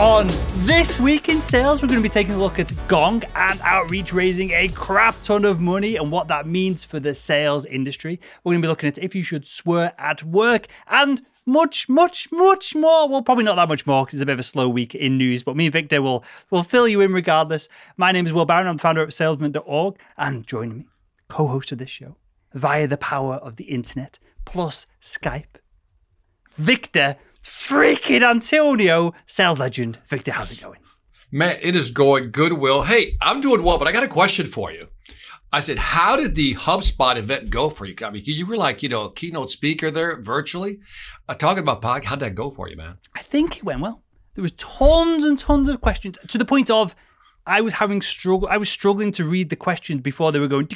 On this week in sales, we're going to be taking a look at Gong and Outreach raising a crap ton of money and what that means for the sales industry. We're going to be looking at if you should swear at work and much, much, much more. Well, probably not that much more because it's a bit of a slow week in news, but me and Victor will, will fill you in regardless. My name is Will Barron. I'm the founder of salesman.org and joining me, co host of this show via the power of the internet plus Skype, Victor freaking Antonio, sales legend. Victor, how's it going? Man, it is going good, Will. Hey, I'm doing well, but I got a question for you. I said, how did the HubSpot event go for you? I mean, you were like, you know, a keynote speaker there virtually. Uh, talking about podcast, how'd that go for you, man? I think it went well. There was tons and tons of questions to the point of I was having struggle. I was struggling to read the questions before they were going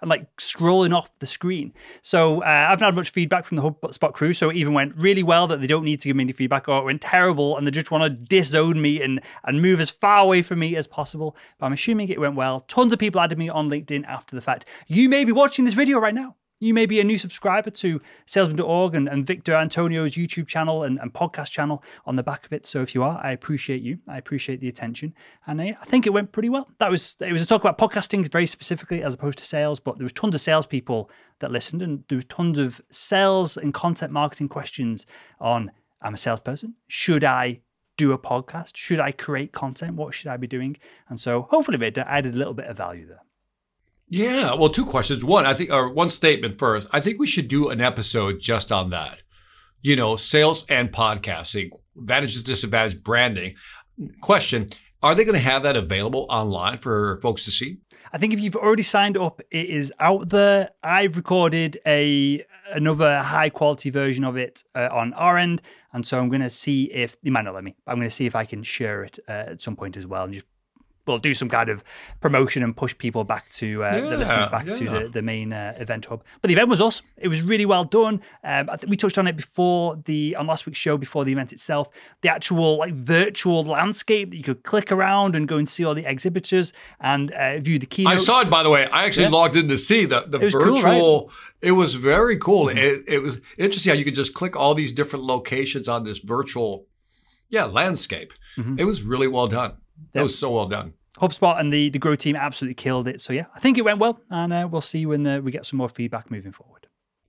and like scrolling off the screen. So uh, I haven't had much feedback from the HubSpot crew. So it even went really well that they don't need to give me any feedback, or it went terrible and they just want to disown me and and move as far away from me as possible. But I'm assuming it went well. Tons of people added me on LinkedIn after the fact. You may be watching this video right now. You may be a new subscriber to salesman.org and, and Victor Antonio's YouTube channel and, and, podcast channel on the back of it. So if you are, I appreciate you. I appreciate the attention. And I, I, think it went pretty well. That was it was a talk about podcasting very specifically as opposed to sales, but there was tons of salespeople that listened and there was tons of sales and content marketing questions on I'm a salesperson. Should I do a podcast? Should I create content? What should I be doing? And so hopefully Victor added a little bit of value there. Yeah, well, two questions. One, I think, or one statement first. I think we should do an episode just on that. You know, sales and podcasting, advantages, disadvantages, branding. Question: Are they going to have that available online for folks to see? I think if you've already signed up, it is out there. I've recorded a another high quality version of it uh, on our end, and so I'm going to see if you might not let me. I'm going to see if I can share it uh, at some point as well, and just we'll do some kind of promotion and push people back to uh, yeah, the listeners back yeah. to the, the main uh, event hub. But the event was awesome. It was really well done. Um, I think we touched on it before the on last week's show before the event itself. The actual like virtual landscape that you could click around and go and see all the exhibitors and uh, view the keynotes. I saw it by the way. I actually yeah. logged in to see the the it virtual. Cool, right? It was very cool. Mm-hmm. It, it was interesting how you could just click all these different locations on this virtual, yeah, landscape. Mm-hmm. It was really well done. That was so well done. HubSpot and the, the Grow team absolutely killed it. So, yeah, I think it went well. And uh, we'll see when uh, we get some more feedback moving forward.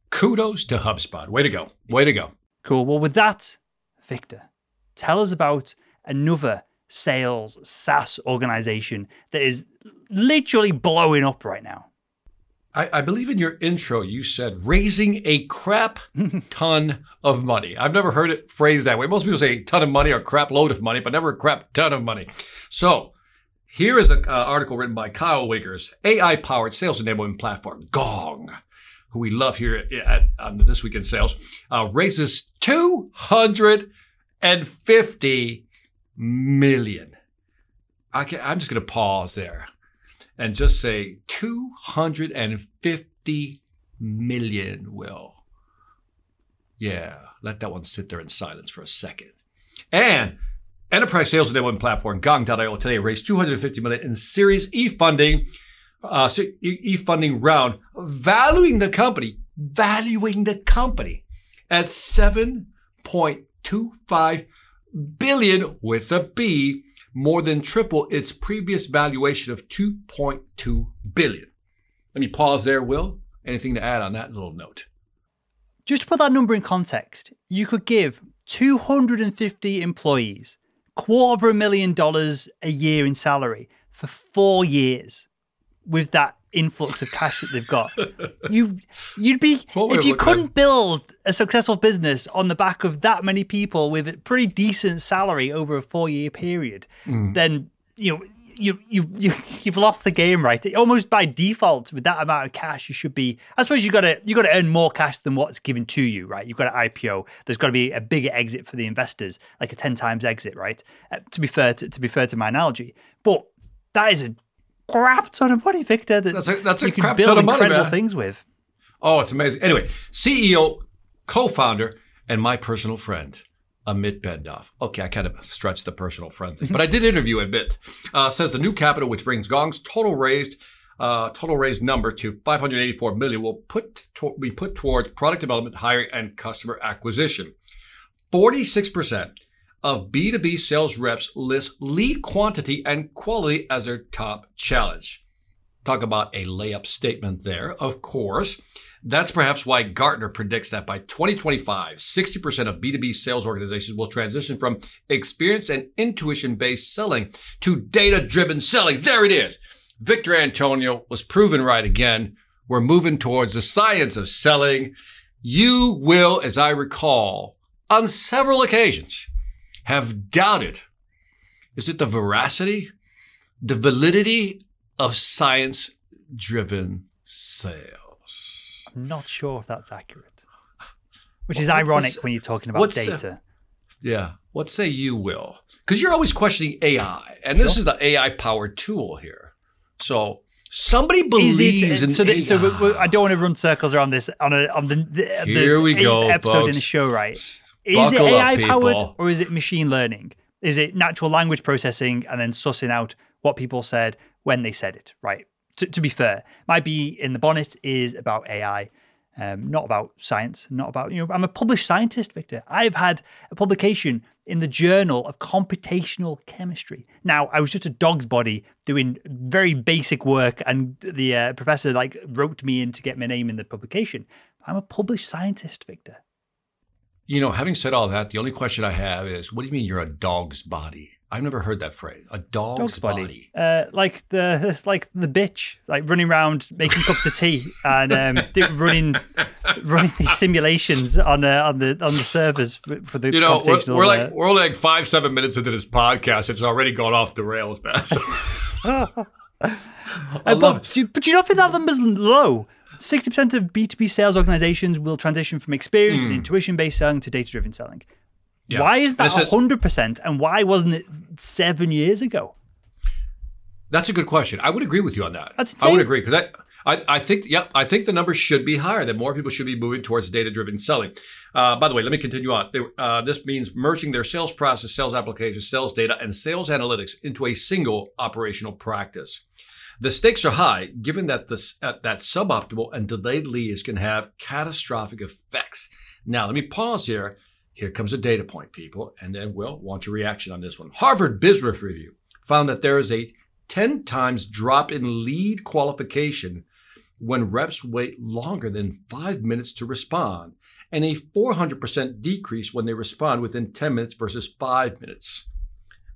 Kudos to HubSpot. Way to go. Way to go. Cool. Well, with that, Victor, tell us about another sales SaaS organization that is literally blowing up right now. I, I, believe in your intro, you said raising a crap ton of money. I've never heard it phrased that way. Most people say ton of money or crap load of money, but never a crap ton of money. So, here is an uh, article written by Kyle Wiggers, AI-powered sales enablement platform Gong, who we love here at, at on This Week in Sales, uh, raises 250 million. I I'm just going to pause there and just say 250 million, Will. Yeah, let that one sit there in silence for a second. And enterprise sales enablement platform Gong.io today raised 250 million in Series E funding, uh, E funding round, valuing the company, valuing the company at 7.25 billion with a B, more than triple its previous valuation of 2.2 billion. Let me pause there, Will. Anything to add on that little note? Just to put that number in context, you could give 250 employees quarter of a million dollars a year in salary for four years with that influx of cash that they've got. you you'd be if you couldn't build a successful business on the back of that many people with a pretty decent salary over a four year period, mm. then you know you you you you've lost the game, right? Almost by default, with that amount of cash, you should be. I suppose you got to you got to earn more cash than what's given to you, right? You've got an IPO. There's got to be a bigger exit for the investors, like a ten times exit, right? Uh, to be fair to, to be fair to my analogy, but that is a crap ton of money, Victor. That that's a that's a you crap can build money, incredible man. things with. Oh, it's amazing. Anyway, CEO, co-founder, and my personal friend. Amit Bendov. Okay, I kind of stretched the personal friend thing, but I did interview Amit. Uh, says the new capital, which brings Gong's total raised uh, total raised number to 584 million, will put to, be put towards product development, hiring, and customer acquisition. 46% of B2B sales reps list lead quantity and quality as their top challenge. Talk about a layup statement there, of course. That's perhaps why Gartner predicts that by 2025, 60% of B2B sales organizations will transition from experience and intuition based selling to data driven selling. There it is. Victor Antonio was proven right again. We're moving towards the science of selling. You will, as I recall, on several occasions, have doubted is it the veracity, the validity of science driven sales? I'm not sure if that's accurate. Which is ironic when you're talking about uh, data. Yeah. What say you, Will? Because you're always questioning AI, and this Sure. is the AI powered tool here. So somebody believes it, in so, that, so we- we- I don't want to run circles around this on a on the, the, Here the we go, episode in the show, right? Is it Buckle up, AI powered or is it machine learning? Is it natural language processing and then sussing out what people said when they said it? Right. To, to be fair, my bee in the bonnet is about AI, um, not about science, not about you know. I'm a published scientist, Victor. I've had a publication in the Journal of Computational Chemistry. Now, I was just a dog's body doing very basic work, and the uh, professor like wrote me in to get my name in the publication. I'm a published scientist, Victor. You know, having said all that, the only question I have is what do you mean you're a dog's body? I've never heard that phrase. A dog's, dog's body. body. Uh, like the like the bitch, like running around making cups of tea and um, do, running running these simulations on uh, on the on the servers for, the You know, we're, we're like uh, we're only like five, seven minutes into this podcast. It's already gone off the rails, man. So- uh, love but, it. do you, but do you not think that number's low? Sixty percent of B two B sales organizations will transition from experience and intuition based selling to data driven selling. Hmm. Yeah. Why is And that hundred percent? And why wasn't it seven years ago? That's a good question. I would agree with you on that. That's I would agree because I, I, I think, yep, I think the numbers should be higher. That more people should be moving towards data-driven selling. Uh, by the way, let me continue on. They, uh, this means merging their sales process, sales applications, sales data, and sales analytics into a single operational practice. The stakes are high, given that this uh, that suboptimal and delayed leads can have catastrophic effects. Now, let me pause here. Here comes a data point, people, and then we'll want your reaction on this one. Harvard Business Review found that there is a 10 times drop in lead qualification when reps wait longer than five minutes to respond, and a 400% decrease when they respond within 10 minutes versus five minutes.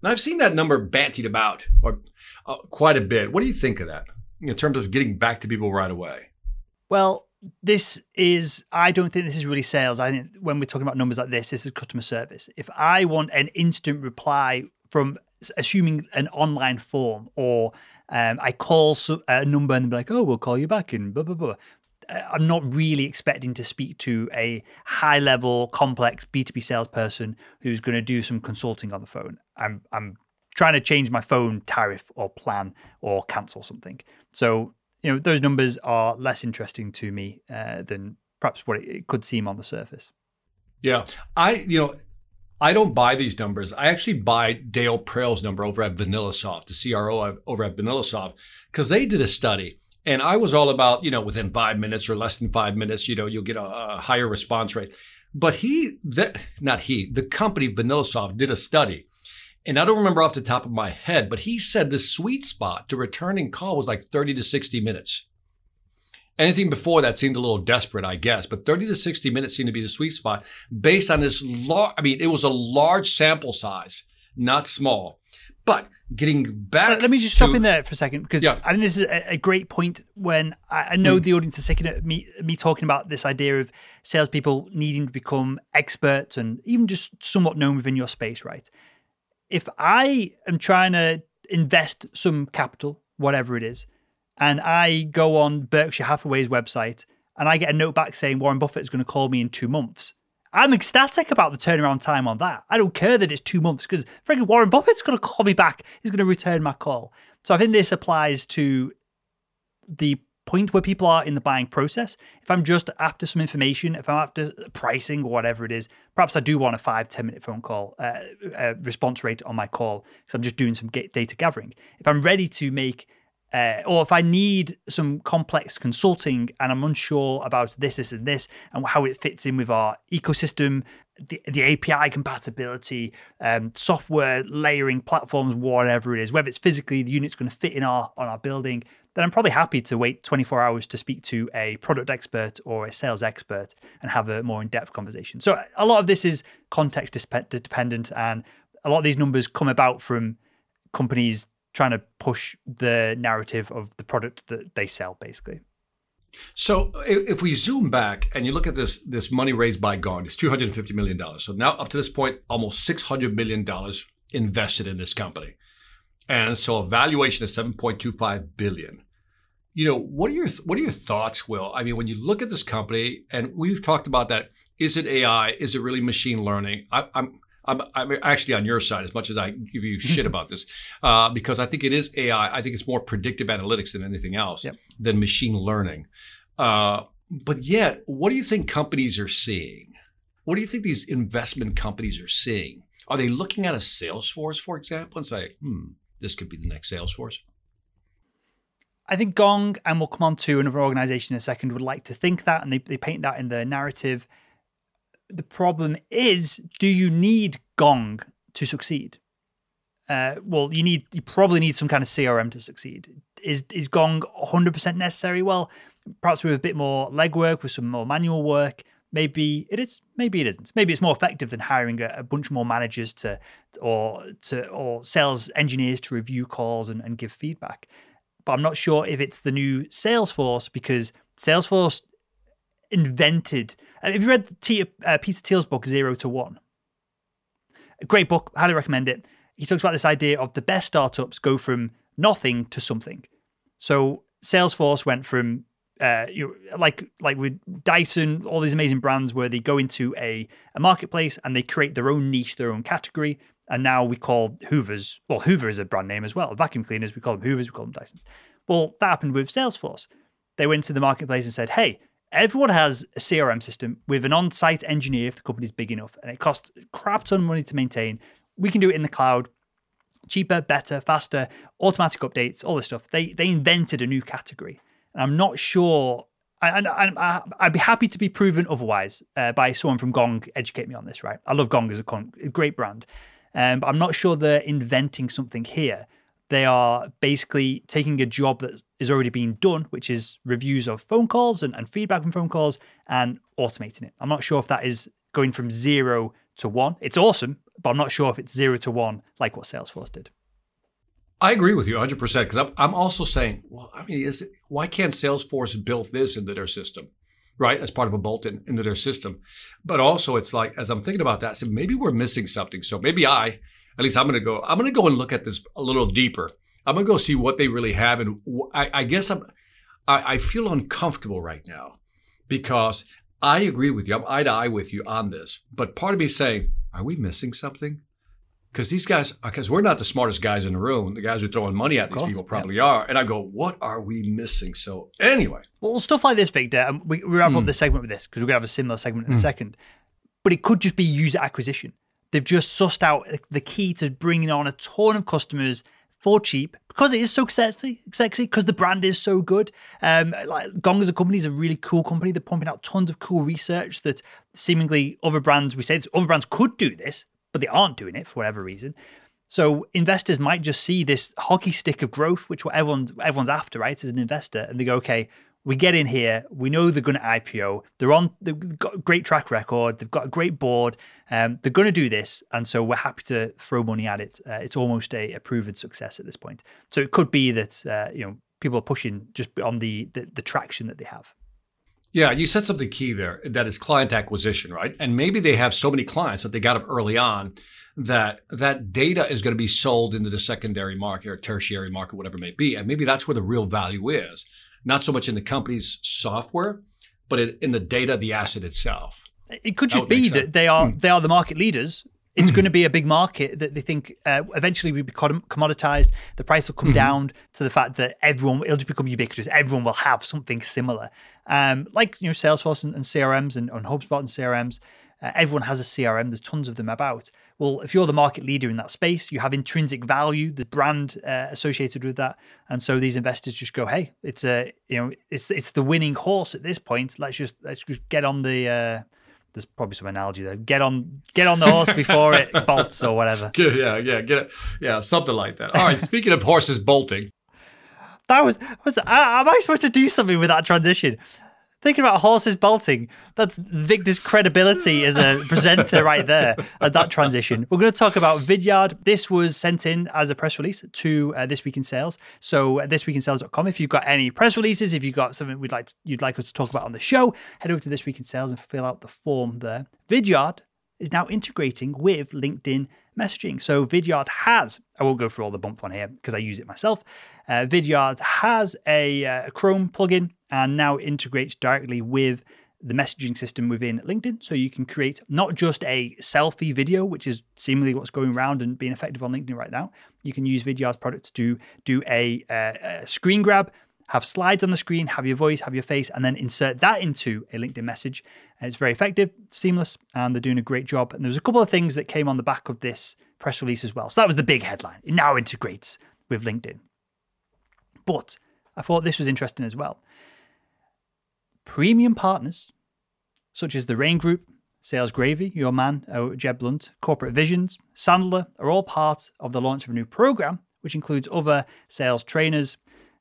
Now, I've seen that number bantied about or, uh, quite a bit. What do you think of that in terms of getting back to people right away? Well, this is, I don't think this is really sales. I think when we're talking about numbers like this, this is customer service. If I want an instant reply from assuming an online form or um, I call a number and they're like, oh, we'll call you back and blah, blah, blah. uh, I'm not really expecting to speak to a high level, complex B2B salesperson who's going to do some consulting on the phone. I'm, I'm trying to change my phone tariff or plan or cancel something. So, you know, those numbers are less interesting to me uh, than perhaps what it, could seem on the surface. Yeah, I you know, I don't buy these numbers. I actually buy Dale Prell's number over at VanillaSoft, the CRO over at VanillaSoft, because they did a study, and I was all about you know within five minutes or less than five minutes, you know, you'll get a, a higher response rate. But he, that not he, the company VanillaSoft did a study, and I don't remember off the top of my head, but he said the sweet spot to returning call was like thirty to sixty minutes. Anything before that seemed a little desperate, I guess, but 30 to 60 minutes seemed to be the sweet spot based on this large, I mean, it was a large sample size, not small. But getting back Let, me just to, stop in there for a second because Yeah. I think this is a, great point. When I, I know Mm. the audience is sick of me me talking about this idea of salespeople needing to become experts and even just somewhat known within your space, right? If I am trying to invest some capital, whatever it is, and I go on Berkshire Hathaway's website and I get a note back saying Warren Buffett is going to call me in two months. I'm ecstatic about the turnaround time on that. I don't care that it's two months because, frankly, Warren Buffett's going to call me back. He's going to return my call. So I think this applies to the point where people are in the buying process. If I'm just after some information, if I'm after pricing or whatever it is, perhaps I do want a five, 10 minute phone call uh, uh, response rate on my call because I'm just doing some data gathering. If I'm ready to make uh, or if I need some complex consulting and I'm unsure about this, this, and this, and how it fits in with our ecosystem, the, the API compatibility, um, software layering platforms, whatever it is, whether it's physically the unit's going to fit in our on our building, then I'm probably happy to wait 24 hours to speak to a product expert or a sales expert and have a more in-depth conversation. So a lot of this is context dependent, and a lot of these numbers come about from companies trying to push the narrative of the product that they sell, basically. So if we zoom back and you look at this this money raised by Gong, it's two hundred and fifty million dollars. So now up to this point, almost six hundred million dollars invested in this company, and so a valuation is seven point two five billion. You know what are your what are your thoughts, Will? I mean, when you look at this company, and we've talked about that, is it AI? Is it really machine learning? I, I'm I'm, I'm actually on your side as much as I give you shit about this, uh, because I think it is AI. I think it's more predictive analytics than anything else, yep. than machine learning. Uh, but yet, what do you think companies are seeing? What do you think these investment companies are seeing? Are they looking at a Salesforce, for example, and say, "Hmm, this could be the next Salesforce"? I think Gong, and we'll come on to another organization in a second, would like to think that, and they, they paint that in the narrative the problem is, do you need Gong to succeed? Uh, well, you need you probably need some kind of CRM to succeed. Is is Gong 100% necessary? Well, perhaps with a bit more legwork, with some more manual work, maybe it is. Maybe it isn't. Maybe it's more effective than hiring a, a bunch more managers to or to or sales engineers to review calls and, and give feedback. But I'm not sure if it's the new Salesforce because Salesforce invented have you read T- uh, Peter Thiel's book Zero to One? A great book, highly recommend it. He talks about this idea of the best startups go from nothing to something. So Salesforce went from uh, you like like with Dyson, all these amazing brands where they go into a, a marketplace and they create their own niche, their own category. And now we call Hoovers, well, Hoover is a brand name as well. Vacuum cleaners, we call them Hoovers, we call them Dysons. Well, that happened with Salesforce. They went to the marketplace and said, hey, everyone has a CRM system with an on site engineer if the company's big enough, and it costs crap ton of money to maintain. We can do it in the cloud, cheaper, better, faster, automatic updates, all this stuff. They they invented a new category, and I'm not sure. And I, would be happy to be proven otherwise uh, by someone from Gong. Educate me on this, right? I love Gong as a, con- a great brand, um, but I'm not sure they're inventing something here they are basically taking a job that is already being done, which is reviews of phone calls and, and feedback from phone calls, and automating it. I'm not sure if that is going from zero to one. It's awesome, but I'm not sure if it's zero to one like what Salesforce did. I agree with you 100% because I'm, I'm also saying, well, I mean, is it, why can't Salesforce build this into their system, right? As part of a bolt in, into their system. But also, it's like, as I'm thinking about that, so maybe we're missing something. So maybe I, at least I'm going to go. I'm going to go and look at this a little deeper. I'm going to go see what they really have, and I, I guess I'm. I, I feel uncomfortable right now because I agree with you. I'm eye to eye with you on this, but part of me saying, are we missing something? Because these guys, because we're not the smartest guys in the room. The guys who are throwing money at these people probably yeah. are. And I go, what are we missing? So anyway, well, stuff like this, Victor. And we, we wrap mm. up hmm. this segment with this because we're gonna have a similar segment in mm. a hmm. second. But it could just be user acquisition. They've just sussed out the key to bringing on a ton of customers for cheap because it is so sexy, sexy because the brand is so good. Um, like Gong as a company is a really cool company. They're pumping out tons of cool research that seemingly other brands, we said other brands could do this, but they aren't doing it for whatever reason. So investors might just see this hockey stick of growth, which everyone's everyone's after, right? As an investor, and they go, okay, we get in here, we know they're going to IPO. They're on, they've got a great track record. They've got a great board. Um, they're going to do this, and so we're happy to throw money at it. Uh, it's almost a, a, proven success at this point. So it could be that uh, you know people are pushing just on the, the the traction that they have. Yeah, you said something key there. That is client acquisition, right? And maybe they have so many clients that they got up early on that that data is going to be sold into the secondary market or tertiary market, whatever it may be. And maybe that's where the real value is not so much in the company's software, but in the data, the asset itself. It could just be that they are mm. they are the market leaders. It's mm. going to be a big market that they think uh, eventually will be commoditized. The price will come mm-hmm. down to the fact that everyone it'll just become ubiquitous. Everyone will have something similar, um, like you know Salesforce and, and CRMs and, and HubSpot and CRMs. Uh, everyone has a CRM. There's tons of them about. Well, if you're the market leader in that space, you have intrinsic value, the brand uh, associated with that, and so these investors just go, "Hey, it's a you know, it's it's the winning horse at this point. Let's just let's just get on the uh, there's probably some analogy there. Get on, get on the horse before it bolts or whatever. Yeah, yeah, get it. Yeah, something like that. All right. speaking of horses bolting, that was was. Uh, am I supposed to do something with that transition? Thinking about horses bolting, that's Victor's credibility as a presenter right there at that transition. We're going to talk about Vidyard. This was sent in as a press release to uh, This Week in Sales. So, uh, thisweekinsales.com. If you've got any press releases, if you've got something we'd like to, you'd like us to talk about on the show, head over to This Week in Sales and fill out the form there. Vidyard is now integrating with LinkedIn messaging. So Vidyard has, I won't go through all the bump on here because I use it myself. Uh, Vidyard has a, uh, Chrome plugin and now integrates directly with the messaging system within LinkedIn. So you can create not just a selfie video, which is seemingly what's going around and being effective on LinkedIn right now. You can use Vidyard's product to do a, uh, a screen grab, have slides on the screen, have your voice, have your face, and then insert that into a LinkedIn message. And it's very effective, seamless, and they're doing a great job. And there's a couple of things that came on the back of this press release as well. So that was the big headline. It now integrates with LinkedIn. But I thought this was interesting as well. Premium partners, such as the Rain Group, Sales Gravy, your man, uh, Jeb Blount, Corporate Visions, Sandler, are all part of the launch of a new program, which includes other sales trainers.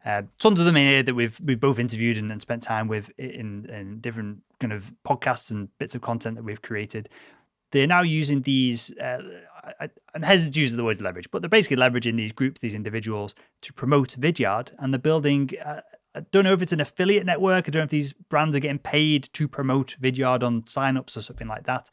Uh, tons of them in here that we've we've both interviewed and, and spent time with in, in different kind of podcasts and bits of content that we've created. They're now using these. Uh, I, am hesitant to use the word leverage, but they're basically leveraging these groups, these individuals, to promote Vidyard, and they're building uh, I don't know if it's an affiliate network. I don't know if these brands are getting paid to promote Vidyard on signups or something like that.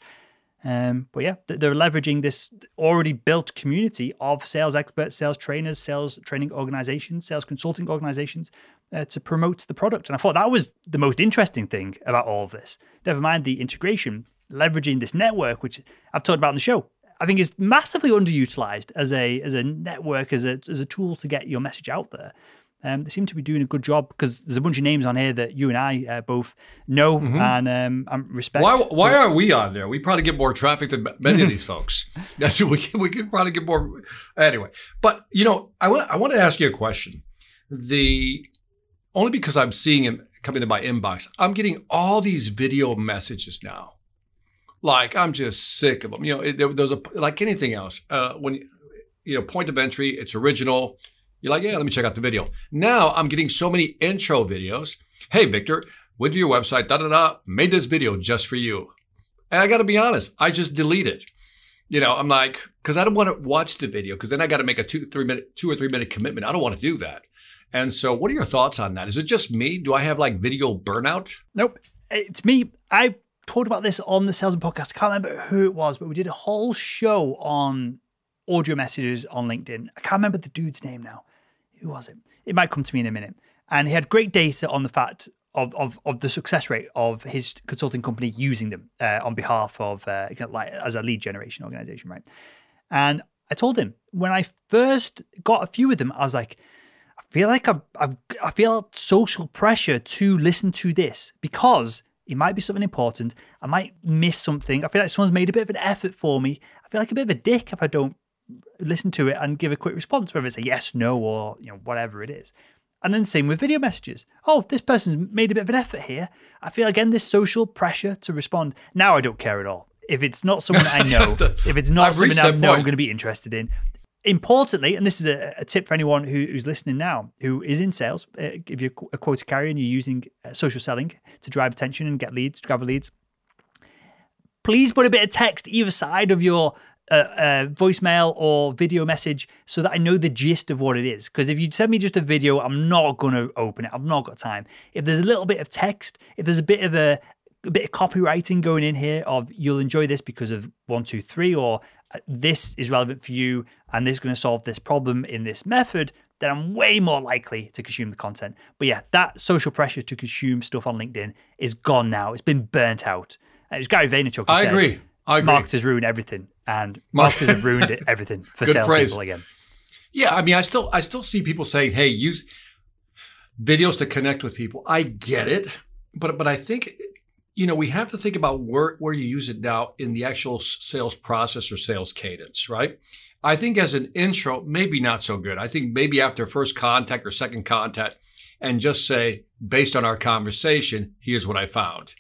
Um, but yeah, they're leveraging this already built community of sales experts, sales trainers, sales training organizations, sales consulting organizations uh, to promote the product. And I thought that was the most interesting thing about all of this. Never mind the integration, leveraging this network, which I've talked about on the show. I think is massively underutilized as a as a network as a as a tool to get your message out there. Um, they seem to be doing a good job because there's a bunch of names on here that you and I uh, both know mm-hmm. and um, respect. Why, why so, aren't we on there? We probably get more traffic than many of these folks. That's we can, we can probably get more anyway. But you know, I want I want to ask you a question. The only because I'm seeing them coming to my inbox, I'm getting all these video messages now. Like I'm just sick of them. You know, it, there's a like anything else. Uh, when you know, point of entry, it's original you're like, yeah, let me check out the video. Now I'm getting so many intro videos. Hey, Victor, went to your website, da da da, made this video just for you. And I got to be honest, I just delete it. You know, I'm like, because I don't want to watch the video, because then I got to make a two, three minute, two or three minute commitment. I don't want to do that. And so, what are your thoughts on that? Is it just me? Do I have like video burnout? Nope, it's me. I've talked about this on the Salesman podcast. I can't remember who it was, but we did a whole show on audio messages on LinkedIn. I can't remember the dude's name now. Who was it? It might come to me in a minute. And he had great data on the fact of, of, of the success rate of his consulting company using them uh, on behalf of uh, like as a lead generation organization, right? And I told him when I first got a few of them, I was like, I feel like I've, I've I feel social pressure to listen to this because it might be something important. I might miss something. I feel like someone's made a bit of an effort for me. I feel like a bit of a dick if I don't listen to it and give a quick response, whether it's a yes, no, or you know whatever it is. And then same with video messages. Oh, this person's made a bit of an effort here. I feel again this social pressure to respond. Now I don't care at all. If it's not someone I know, if it's not I've something I know I'm going to be interested in. Importantly, and this is a, a tip for anyone who, who's listening now, who is in sales, uh, if you're a quota carrier and you're using uh, social selling to drive attention and get leads, to gather leads, please put a bit of text either side of your a, a, voicemail or video message so that I know the gist of what it is. Because if you send me just a video, I'm not going to open it. I've not got time. If there's a little bit of text, if there's a bit of a, a bit of copywriting going in here of you'll enjoy this because of one, two, three, or uh, this is relevant for you and this is going to solve this problem in this method, then I'm way more likely to consume the content. But yeah, that social pressure to consume stuff on LinkedIn is gone now. It's been burnt out. It's Gary Vaynerchuk. I said, agree. I agree. Marketers ruin everything, and marketers have ruined it, everything for salespeople again. Yeah, I mean, I still I still see people saying, "Hey, use videos to connect with people." I get it, but but I think you know we have to think about where where you use it now in the actual sales process or sales cadence, right? I think as an intro, maybe not so good. I think maybe after first contact or second contact, and just say, based on our conversation, here's what I found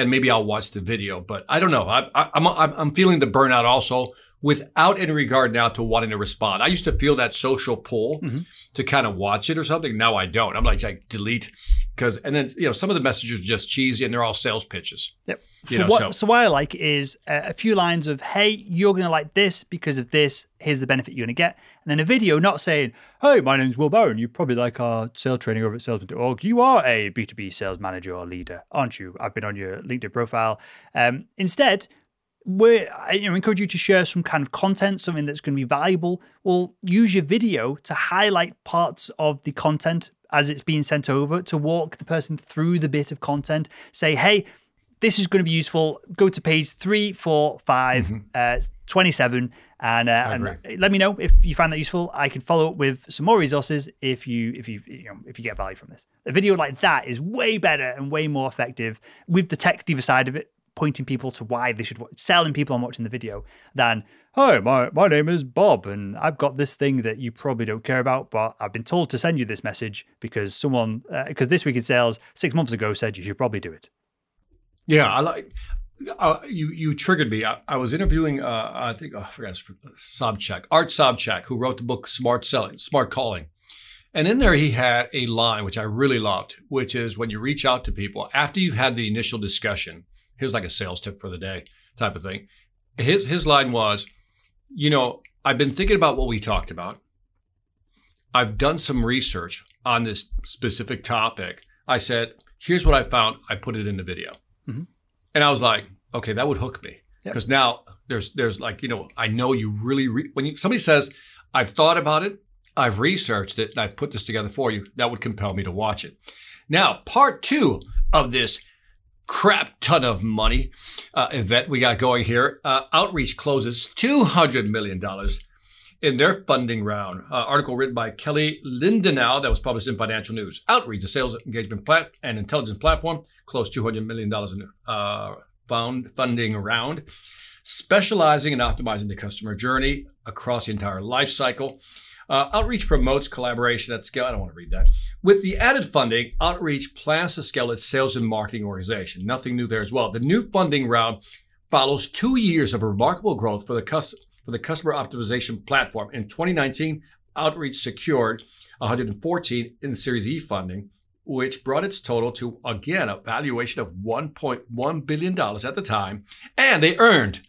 and maybe I'll watch the video. But I don't know. I, I, I'm I'm feeling the burnout also without any regard now to wanting to respond. I used to feel that social pull Mhm. to kind of watch it or something. Now I don't. I'm like, like delete because and then you know some of the messages are just cheesy and they're all sales pitches. Yep. So know, what? so- So, what I like is a few lines of, "Hey, you're going to like this because of this. Here's the benefit you're going to get," and then a video not saying, "Hey, my name's Will Barron. You probably like our sales training over at Salesman.org. You are a B2B sales manager or leader, aren't you? I've been on your LinkedIn profile." Um, instead, we I you know, encourage you to share some kind of content, something that's going to be valuable. We'll use your video to highlight parts of the content as it's being sent over to walk the person through the bit of content. Say, hey, this is going to be useful. Go to page three, four, five, uh, 27, and, uh, and let me know if you find that useful. I can follow up with some more resources if you if you you know if you get value from this. A video like that is way better and way more effective with the tech diva side of it, pointing people to why they should selling people on watching the video than hi my my name is Bob and I've got this thing that you probably don't care about, but I've been told to send you this message because someone because this week in sales six months ago said you should probably do it. Yeah, I like. Uh, you you triggered me. I, I was interviewing. Uh, I think oh, I forgot Sobczak, Art Sobczak, who wrote the book Smart Selling, Smart Calling, and in there he had a line which I really loved, which is when you reach out to people after you've had the initial discussion. Here's like a sales tip for the day type of thing. His his line was, you know, I've been thinking about what we talked about. I've done some research on this specific topic. I said, here's what I found. I put it in the video. Mm-hmm. And I was like, okay, that would hook me Yep. because now there's there's like you know I know you really re- when you, somebody says I've thought about it, I've researched it, and I've put this together for you. That would compel me to watch it. Now, part two of this crap ton of money uh, event we got going here. Uh, Outreach closes two hundred million dollars in their funding round. Uh, article written by Kelly Lindenau that was published in Financial News. Outreach, a sales engagement plat- and intelligence platform, closed $200 million in uh, found funding round, specializing in optimizing the customer journey across the entire life cycle. Uh, Outreach promotes collaboration at scale. I don't want to read that. With the added funding, Outreach plans to scale its sales and marketing organization. Nothing new there as well. The new funding round follows two years of remarkable growth for the customer for the customer optimization platform. In 2019, Outreach secured 114 in Series E funding, which brought its total to again a valuation of 1.1 billion dollars at the time, and they earned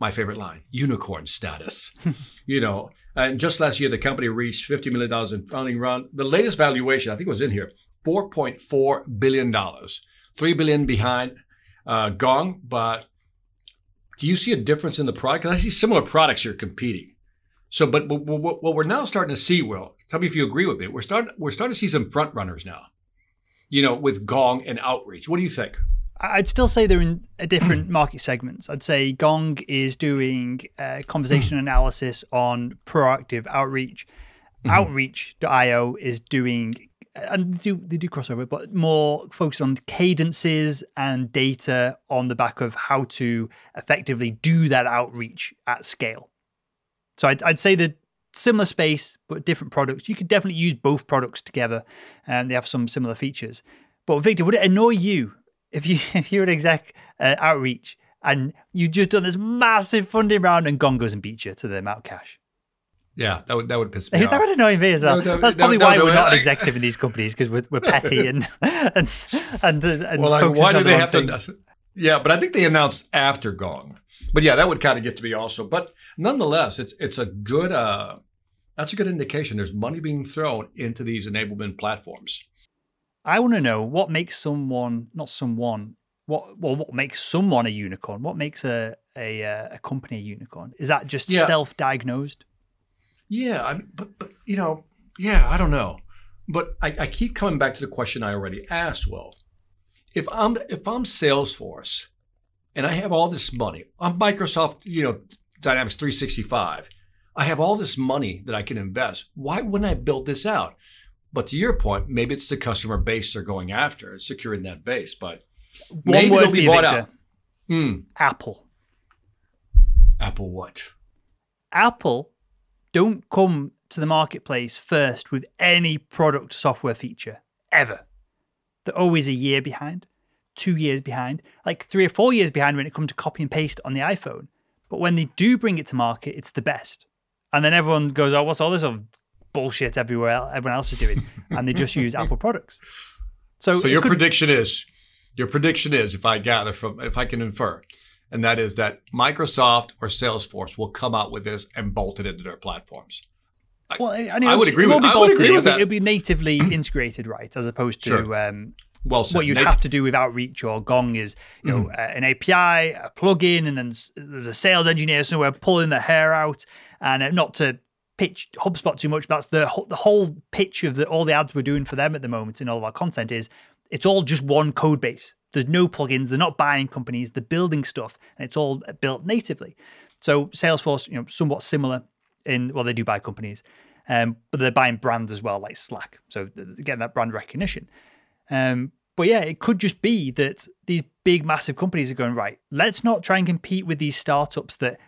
my favorite line, unicorn status. you know, and just last year the company reached 50 million dollars in funding round. The latest valuation, I think it was in here, 4.4 billion dollars, three billion behind uh, Gong, but do you see a difference in the product? Because I see similar products you're competing. So, but, but what what we're now starting to see, Will, tell me if you agree with me. We're starting we're starting to see some front runners now. You know, with Gong and Outreach. What do you think? I'd still say they're in a different market segments. I'd say Gong is doing uh, conversation mm. analysis on proactive outreach. Mm-hmm. Outreach.io is doing, uh, and they do, they do crossover, but more focused on cadences and data on the back of how to effectively do that outreach at scale. So I'd, I'd say that similar space, but different products. You could definitely use both products together, and they have some similar features. But Victor, would it annoy you if you if you're an exec uh, outreach and you just done this massive funding round and Gong goes and beats you to the amount of cash? Yeah, that would that would piss me that off. would annoy me as well. No, no, That's probably no, why no, we're no, not an I- executive in these companies because we're, we're petty and and and, and Well, like, focused why on do they have things. to? Yeah, but I think they announced after Gong. But yeah, that would kind of get to me also. But nonetheless, it's it's a good uh, that's a good indication. There's money being thrown into these enablement platforms. I want to know what makes someone not someone what well what makes someone a unicorn? What makes a a uh, a company a unicorn? Is that just Yeah. self-diagnosed? Yeah, I, but but you know, yeah, I don't know, but I, I keep coming back to the question I already asked. Well, if I'm if I'm Salesforce, and I have all this money, I'm Microsoft, you know, Dynamics 365, I have all this money that I can invest. Why wouldn't I build this out? But to your point, maybe it's the customer base they're going after, securing that base. But One maybe word they'll be bought Victor. out. Hmm, Apple. Apple what? Apple don't come to the marketplace first with any product software feature ever. They're always a year behind. two years behind, like three or four years behind when it comes to copy and paste on the iPhone. But when they do bring it to market, it's the best. And then everyone goes, "Oh, what's all this bullshit everywhere el- everyone else is doing?" and they just use Apple products. So, So your could- prediction is, your prediction is, if I gather from, if I can infer, and that is that Microsoft or Salesforce will come out with this and bolt it into their platforms. Well, I, mean, I would agree with- I would agree with be- that. It'll be natively integrated, right? As opposed to Sure. um, Well said. what you'd have to do with Outreach or Gong is, you know, Mm-hmm. uh, an API, a plugin, and then there's a sales engineer somewhere pulling the hair out. And uh, not to pitch HubSpot too much, that's the the whole pitch of the, all the ads we're doing for them at the moment in all of our content is it's all just one code base. There's no plugins. They're not buying companies. They're building stuff, and it's all built natively. So Salesforce, you know, somewhat similar in well, they do buy companies, um, but they're buying brands as well, like Slack. So getting that brand recognition. Um, but yeah, it could just be that these big, massive companies are going right. Let's not try and compete with these startups that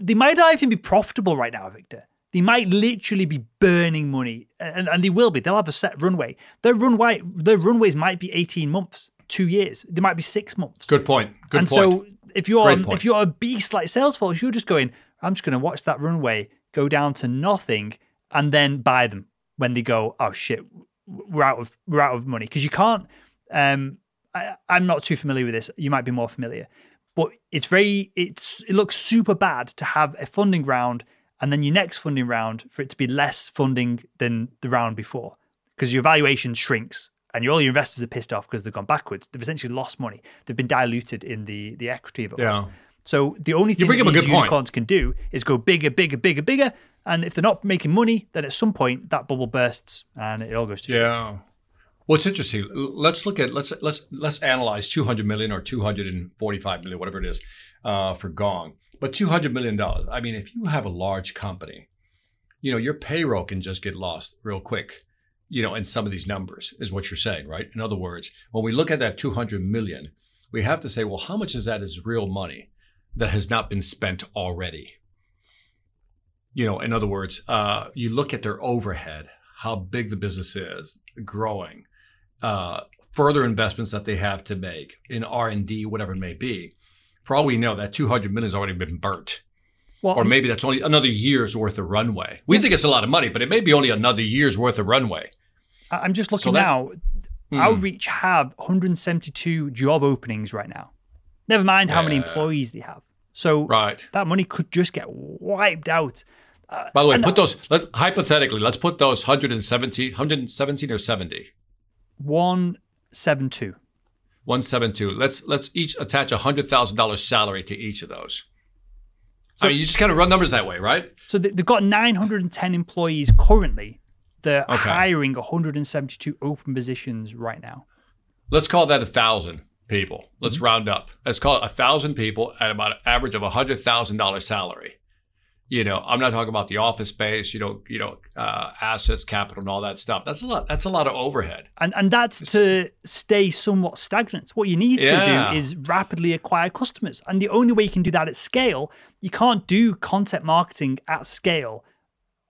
they might not even be profitable right now, Victor. They might literally be burning money, and, and they will be. They'll have a set runway. Their runway, their runways might be eighteen months, two years. They might be six months. Good point. Good and point. so if you're if you're a beast like Salesforce, you're just going, I'm just going to watch that runway go down to nothing and then buy them when they go, oh shit, we're out of we're out of money because you can't. Um, I, I'm not too familiar with this. You might be more familiar, but it's very it's it looks super bad to have a funding round and then your next funding round for it to be less funding than the round before because your valuation shrinks and your, all your investors are pissed off because they've gone backwards. They've essentially lost money. They've been diluted in the the equity of it. Yeah. So the only thing bring that these good point. unicorns can do is go bigger, bigger, bigger, bigger. And if they're not making money, then at some point that bubble bursts and it all goes to shit. Yeah. What's interesting? Let's look at let's let's let's analyze 200 million or 245 million, whatever it is, uh, for Gong. But 200 million dollars. I mean, if you have a large company, you know your payroll can just get lost real quick. You know, in some of these numbers is what you're saying, right? In other words, when we look at that 200 million, we have to say, well, how much of that is real money that has not been spent already? You know, in other words, uh, you look at their overhead, how big the business is, growing, uh, further investments that they have to make in R and D, whatever it may be. For all we know, that 200 million has already been burnt, Well, or maybe that's only another year's worth of runway. We think it's a lot of money, but it may be only another year's worth of runway. I'm just looking that- now. Hmm. Outreach have 172 job openings right now. Never mind how many employees they have. So Right. that money could just get wiped out. By the way, and- put those. Let hypothetically, let's put those 170, 117 or 70. 172. 172. Let's let's each attach a hundred thousand dollars salary to each of those. I mean, you just kind of run numbers that way, right? So they- they've got 910 employees currently. They're Okay. hiring 172 open positions right now. Let's call that a thousand people. Let's mm-hmm. round up. Let's call it a thousand people at about an average of a hundred thousand dollar salary. You know, I'm not talking about the office space. You know, you know, uh, assets, capital, and all that stuff. That's a lot. That's a lot of overhead. And and that's to stay somewhat stagnant. What you need Yeah. to do is rapidly acquire customers. And the only way you can do that at scale, you can't do content marketing at scale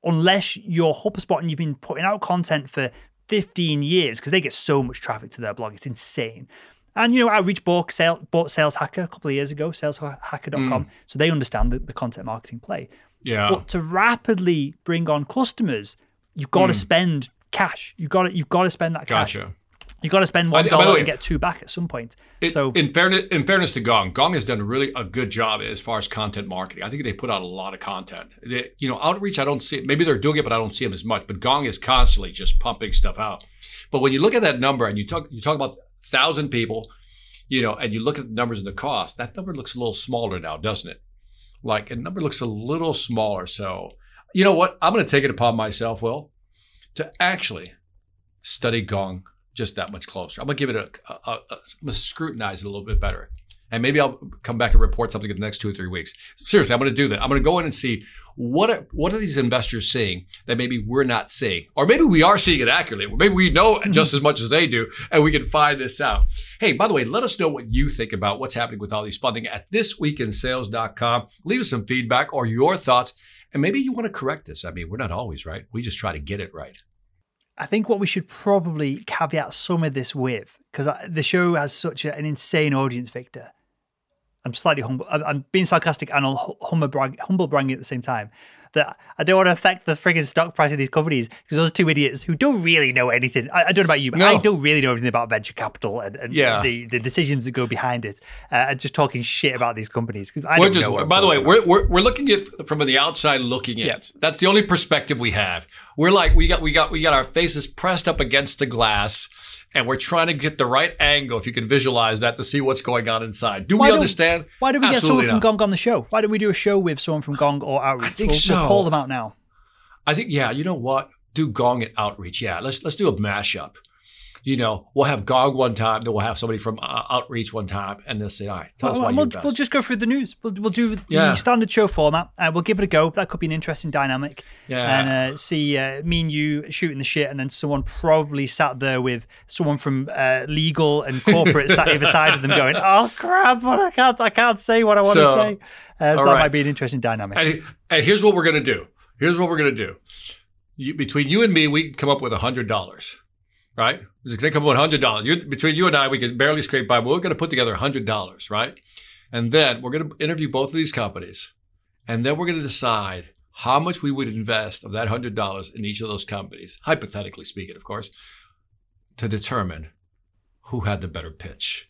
unless you're HubSpot and you've been putting out content for 15 years because they get so much traffic to their blog. It's insane. And you know, Outreach bought, sale, bought Sales Hacker a couple of years ago, saleshacker.com. So they understand the, the content marketing play. Yeah. But to rapidly bring on customers, you've got to hmm. spend cash. You've got to you've got to spend that cash. Gotcha. You've got to spend one By the- by the dollar and get two back at some point. It- so in fairness, in fairness to Gong, Gong has done really a good job as far as content marketing. I think they put out a lot of content. They, you know, outreach, I don't see it. Maybe they're doing it, but I don't see them as much. But Gong is constantly just pumping stuff out. But when you look at that number and you talk, you talk about thousand people, you know, and you look at the numbers and the cost, that number looks a little smaller now, doesn't it? Like a number looks a little smaller. So, you know what? I'm going to take it upon myself, Will, to actually study Gong just that much closer. I'm gonna give it a, I'm gonna scrutinize it a little bit better, and maybe I'll come back and report something in the next two or three weeks. Seriously, I'm gonna do that. I'm gonna go in and see what are, what are these investors seeing that maybe we're not seeing, or maybe we are seeing it accurately. Maybe we know mm-hmm. just as much as they do, and we can find this out. Hey, by the way, let us know what you think about what's happening with all these funding at thisweekinsales.com. Leave us some feedback or your thoughts, and maybe you want to correct us. I mean, we're not always right. We just try to get it right. I think what we should probably caveat some of this with, because uh, the show has such an insane audience, Victor. I'm slightly humble. I'm, being sarcastic and humble, brag, humble bragging at the same time that I don't want to affect the frigging stock price of these companies because those two idiots who don't really know anything. I, I don't know about you, but no. I don't really know anything about venture capital and, and yeah. the, the decisions that go behind it. Uh, and just talking shit about these companies. I we're just, by the way, we're, we're, we're looking at from the outside looking in. Yeah. That's the only perspective we have. We're like we got we got we got our faces pressed up against the glass and we're trying to get the right angle, if you can visualize that, to see what's going on inside. Do why we understand? Why did we Absolutely get someone from Gong on the show? Why did we do a show with someone from Gong or Outreach? I think we'll, so. We'll call them out now. I think, yeah, you know what? Do Gong and Outreach. Yeah, let's let's do a mashup you know, we'll have Gong one time, then we'll have somebody from uh, Outreach one time, and they'll say, all right, tell well, us why we'll, you're we'll just go through the news. We'll, we'll do the yeah. standard show format. Uh, we'll give it a go. That could be an interesting dynamic. Yeah. And uh, see uh, me and you shooting the shit, and then someone probably sat there with someone from uh, legal and corporate sat either side of them going, oh, crap, what I can't, I can't say what I want so, to say. Uh, so that right. might be an interesting dynamic. And, and here's what we're going to do. Here's what we're going to do. You, between you and me, we can come up with a $100 right? It's going to come up hundred dollars. Between you and I, we can barely scrape by, but we're going to put together hundred dollars, right? And then we're going to interview both of these companies, and then we're going to decide how much we would invest of that hundred dollars in each of those companies, hypothetically speaking, of course, to determine who had the better pitch.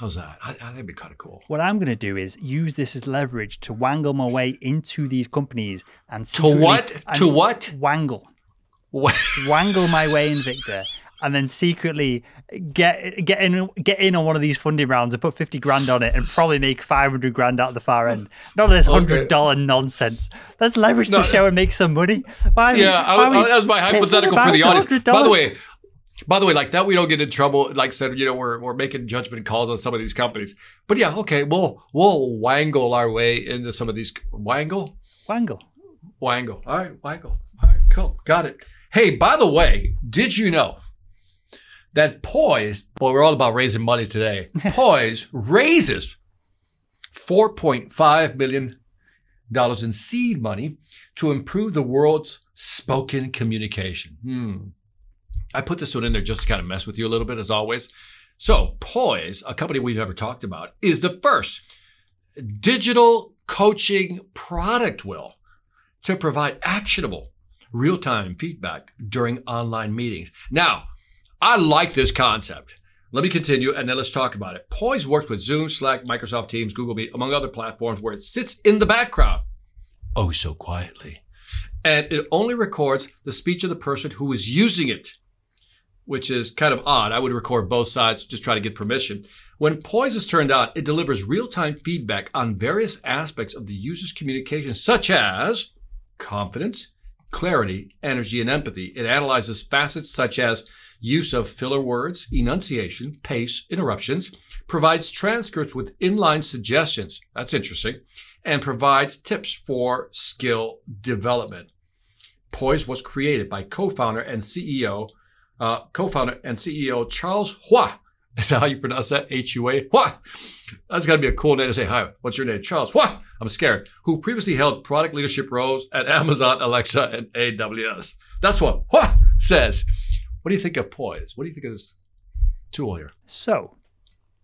How's that? I, I think it'd be kind of cool. What I'm going to do is use this as leverage to wangle my way into these companies and to what? To what? Wangle. wangle my way in, Victor, and then secretly get get in get in on one of these funding rounds and put fifty grand on it and probably make five hundred grand out of the far end. None of this hundred dollar okay. nonsense. Let's leverage no. the show and make some money. Why yeah, I, I, that was my hypothetical for the audience. By the way. By the way, like that, we don't get in trouble. Like I said, you know, we're, we're making judgment calls on some of these companies. But yeah, okay, we'll we'll wangle our way into some of these. Wangle, wangle, wangle. All right, wangle. All right, cool, got it. Hey, by the way, did you know that Poise, well, we're all about raising money today. Poise raises $4.5 million in seed money to improve the world's spoken communication. Hmm. I put this one in there just to kind of mess with you a little bit, as always. So, Poise, a company we've never talked about, is the first digital coaching product, will, to provide actionable real time feedback during online meetings. Now, I like this concept. Let me continue and then let's talk about it. Poise works with Zoom, Slack, Microsoft Teams, Google Meet, among other platforms where it sits in the background, oh so quietly. And it only records the speech of the person who is using it, which is kind of odd. I would record both sides, just try to get permission. When Poise is turned on, it delivers real time feedback on various aspects of the user's communication, such as confidence, clarity, energy, and empathy. It analyzes facets such as use of filler words, enunciation, pace, interruptions, provides transcripts with inline suggestions. That's interesting. And provides tips for skill development. Poise was created by co-founder and CEO, uh, co-founder and CEO Charles Hua. Is that how you pronounce that? H-U-A? Hua! That's got to be a cool name to say, hi, what's your name? Charles Hua! I'm scared. Who previously held product leadership roles at Amazon, Alexa, and AWS. That's what Hua says. What do you think of Poise? What do you think of this tool here? So,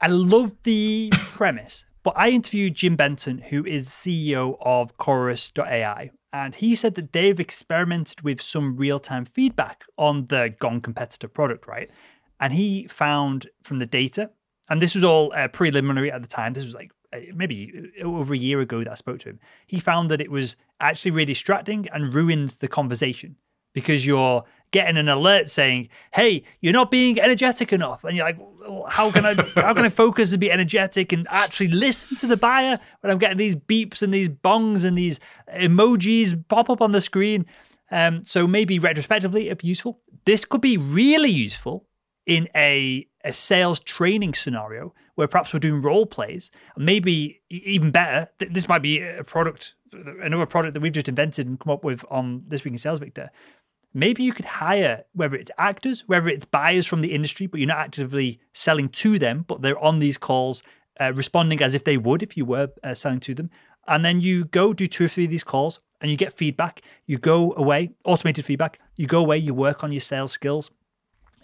I love the premise, but I interviewed Jim Benton, who is CEO of Chorus.ai, and he said that they've experimented with some real time feedback on the Gong competitor product, right? And he found from the data, and this was all uh, preliminary at the time, this was like uh, maybe over a year ago that I spoke to him, he found that it was actually really distracting and ruined the conversation because you're getting an alert saying, "Hey, you're not being energetic enough," and you're like, well, "How can I? how can I focus and be energetic and actually listen to the buyer when I'm getting these beeps and these bongs and these emojis pop up on the screen?" Um, so maybe retrospectively, it'd be useful. This could be really useful in a a sales training scenario where perhaps we're doing role plays. Maybe even better, this might be a product, another product that we've just invented and come up with on this week in sales, Victor, maybe you could hire whether it's actors, whether it's buyers from the industry, but you're not actively selling to them, but they're on these calls, uh, responding as if they would if you were uh, selling to them. And then you go do two or three of these calls, and you get feedback. You go away, automated feedback. You go away, you work on your sales skills.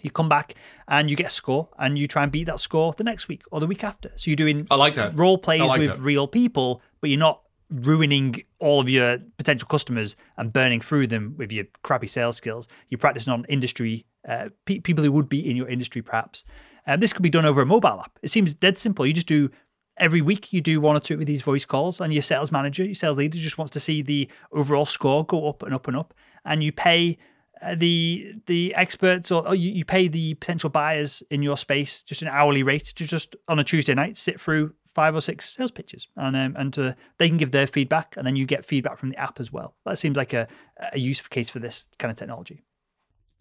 You come back and you get a score, and you try and beat that score the next week or the week after. So you're doing I like that. role plays like with that. real people, but you're not ruining all of your potential customers and burning through them with your crappy sales skills. You're practicing on industry uh, pe- people who would be in your industry, perhaps. Um, this could be done over a mobile app. It seems dead simple. You just do every week. You do one or two of these voice calls, and your sales manager, your sales leader, just wants to see the overall score go up and up and up, and you pay. uh, The the experts or, or you, you pay the potential buyers in your space just an hourly rate to just on a Tuesday night sit through five or six sales pitches and um, and to, they can give their feedback and then you get feedback from the app as well. That seems like a, a use case for this kind of technology.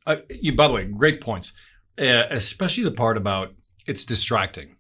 Uh, you, by the way, great points, uh, especially the part about it's distracting,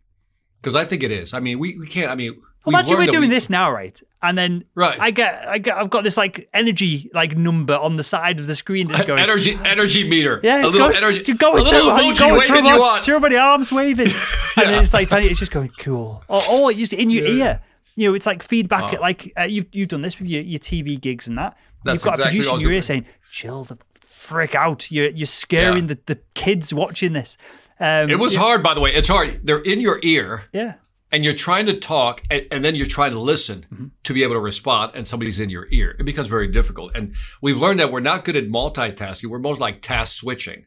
because I think it is. I mean, we, we can't. I mean, Imagine we're doing we- this now, right? And then Right. I get I get I've got this like energy like number on the side of the screen that's going. energy energy meter. Yeah, a it's little going, energy. You're going a little too emoji going too waving you much. Too many arms waving, and then it's like it's just going cool. Or, or just in your Yeah. ear. You know, it's like feedback. Oh. Like uh, you've you've done this with your, your TV gigs and that. That's you've got exactly a producer in your ear saying, "Chill the frick out. You're you're scaring Yeah. the, the kids watching this." Um, It was yeah, hard, by the way. It's hard. They're in your ear, Yeah. And you're trying to talk, and, and then you're trying to listen Mm-hmm. to be able to respond, and somebody's in your ear. It becomes very difficult. And we've learned that we're not good at multitasking. We're most like task switching.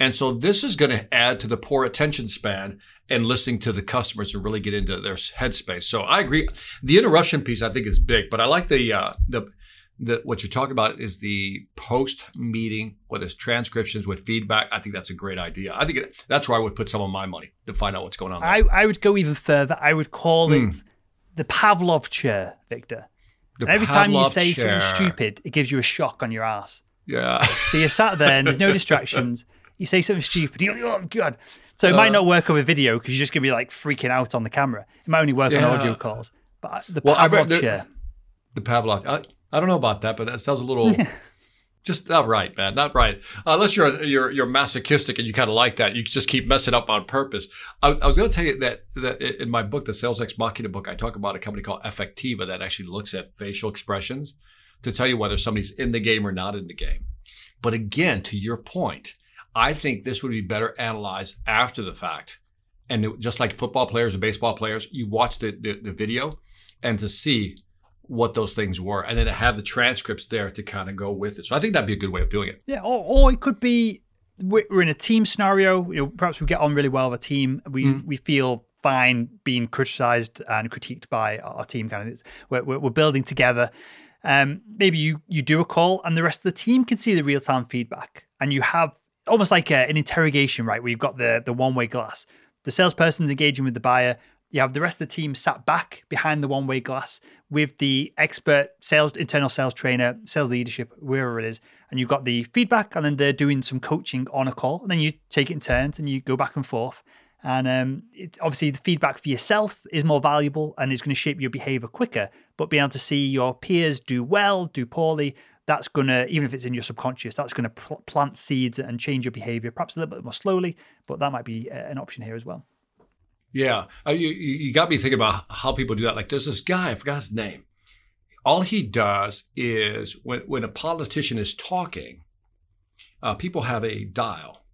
And so this is going to add to the poor attention span and listening to the customers to really get into their headspace. So I agree. The interruption piece I think is big, but I like the uh, the the what you're talking about is the post meeting, whether it's transcriptions with feedback. I think that's a great idea. I think it, that's where I would put some of my money to find out what's going on. there. I, I would go even further. I would call Hmm. it the Pavlov chair, Victor. The every time you say chair. something stupid, it gives you a shock on your ass. yeah. So you're sat there and there's no distractions. You say something stupid. You go, oh, God. So it might Uh. not work over video because you're just going to be like freaking out on the camera. It might only work on audio calls. But uh, the Well, Pavlov bet the- chair. The Pavlov. I, I don't know about that, but that sounds a little just not right, man. Not right. Uh, unless you're you're you're masochistic and you kind of like that, you just keep messing up on purpose. I, I was going to tell you that that in my book, the Sales Ex Machina book, I talk about a company called Affectiva that actually looks at facial expressions to tell you whether somebody's in the game or not in the game. But again, to your point, I think this would be better analyzed after the fact. And it- just like football players and baseball players, you watch the, the, the video and to see what those things were, and then have the transcripts there to kind of go with it. So I think that'd be a good way of doing it. Yeah, or, or it could be we're in a team scenario. You know, perhaps we get on really well with a team. We Mm. we feel fine being criticized and critiqued by our team. Kind of, we're we're building together. Um, maybe you you do a call and the rest of the team can see the real time feedback, and you have almost like a, an interrogation, right? Where you've got the the one way glass. The salesperson's engaging with the buyer. You have the rest of the team sat back behind the one way glass with the expert sales, internal sales trainer, sales leadership, wherever it is. And you've got the feedback, and then they're doing some coaching on a call. And then you take it in turns and you go back and forth. And um, it, obviously, the feedback for yourself is more valuable and is going to shape your behavior quicker. But being able to see your peers do well, do poorly, that's going to, even if it's in your subconscious, that's going to pl- plant seeds and change your behavior, perhaps a little bit more slowly. But that might be uh, an option here as well. Yeah, uh, you, you got me thinking about how people do that. Like, there's this guy, I forgot his name. All he does is when when a politician is talking, uh, people have a dial,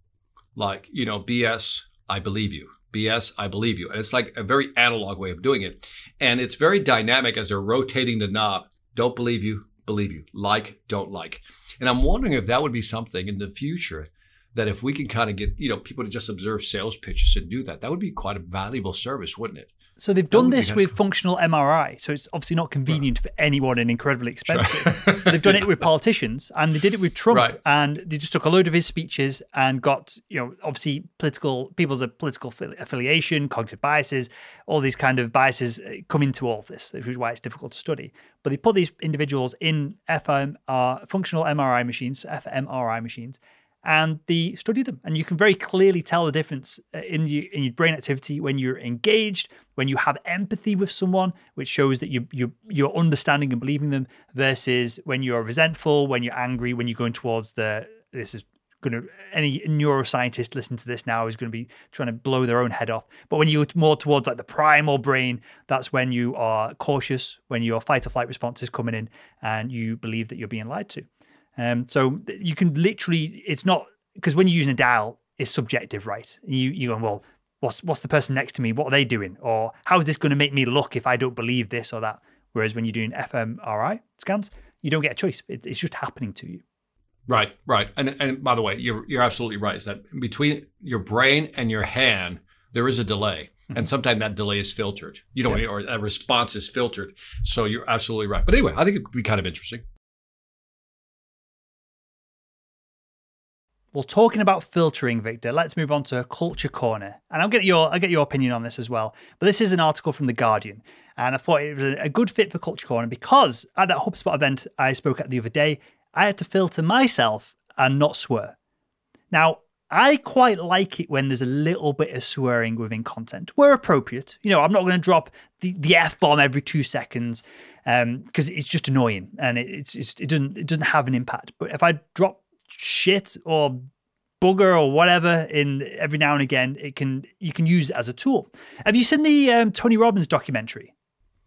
like you know, BS, I believe you. BS, I believe you. And it's like a very analog way of doing it. And it's very dynamic as they're rotating the knob. Don't believe you, believe you. Like, don't like. And I'm wondering if that would be something in the future that if we can kind of get, you know, people to just observe sales pitches and do that, that would be quite a valuable service, wouldn't it? So they've done this with functional MRI. So it's obviously not convenient for anyone and incredibly expensive. Right. they've done it with politicians and they did it with Trump. Right. And they just took a load of his speeches and got, you know, obviously political people's political affiliation, cognitive biases, all these kind of biases uh, come into all of this, which is why it's difficult to study. But they put these individuals in FMR, functional MRI machines, fMRI machines, and they study them and you can very clearly tell the difference uh, in your in your brain activity when you're engaged when you have empathy with someone which shows that you you you're understanding and believing them versus when you're resentful when you're angry when you're going towards the this is going to any neuroscientist listening to this now is going to be trying to blow their own head off. But when you're more towards like the primal brain, that's when you are cautious, when your fight or flight response is coming in, and you believe that you're being lied to. Um, so you can literally, it's not because when you're using a dial, it's subjective, right? You you go, well, what's what's the person next to me? What are they doing? Or how is this going to make me look if I don't believe this or that? Whereas when you're doing fMRI scans, you don't get a choice. It, it's just happening to you. Right, right. And and by the way, you're you're absolutely right. Is that between your brain and your hand, there is a delay. Mm-hmm. And sometimes that delay is filtered, you know, yeah. or a response is filtered. So you're absolutely right. But anyway, I think it would be kind of interesting. Well, talking about filtering, Victor, let's move on to Culture Corner, and I'll get your I'll get your opinion on this as well. But this is an article from the Guardian, and I thought it was a good fit for Culture Corner because at that HubSpot event I spoke at the other day, I had to filter myself and not swear. Now, I quite like it when there's a little bit of swearing within content, where appropriate. You know, I'm not going to drop the, the f bomb every two seconds because um, it's just annoying and it, it's, it's, it doesn't it doesn't have an impact. But if I drop shit or bugger or whatever in every now and again it can you can use it as a tool. Have you seen the um, tony robbins documentary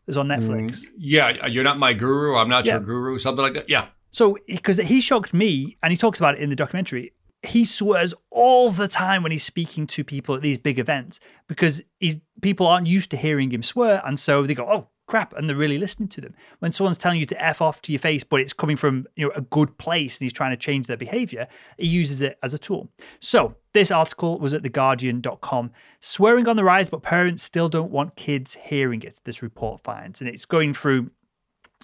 it's on netflix? mm, yeah you're not my guru i'm not yeah. your guru something like that yeah. So because he shocked me and he talks about it in the documentary he swears all the time when he's speaking to people at these big events because he's, people aren't used to hearing him swear and so they go oh crap and they're really listening to them. When someone's telling you to F off to your face, but it's coming from you know a good place and he's trying to change their behavior, he uses it as a tool. So this article was at theguardian.com. Swearing on the rise, but parents still don't want kids hearing it, this report finds. And it's going through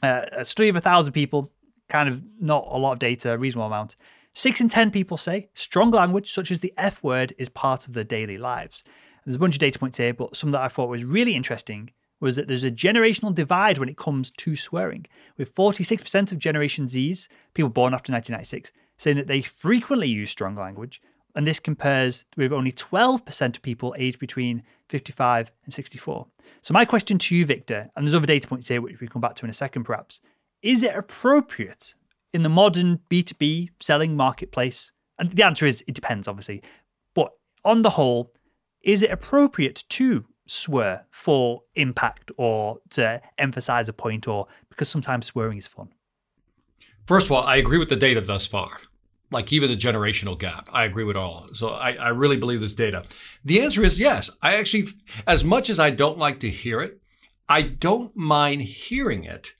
uh, a study of a thousand people, kind of not a lot of data, a reasonable amount. Six in 10 people say strong language, such as the F word, is part of their daily lives. There's a bunch of data points here, but some that I thought was really interesting was that there's a generational divide when it comes to swearing, with 46% of Generation Zs, people born after 1996, saying that they frequently use strong language, and this compares with only 12% of people aged between 55 and 64. So, my question to you, Victor, and there's other data points here which we come back to in a second perhaps, is it appropriate in the modern B2B selling marketplace? And the answer is it depends, obviously. But on the whole, is it appropriate to swear for impact or to emphasize a point or because sometimes swearing is fun? First of all, I agree with the data thus far. Like even the generational gap, I agree with all. So I, I really believe this data. The answer is yes. I actually, as much as I don't like to hear it, I don't mind hearing it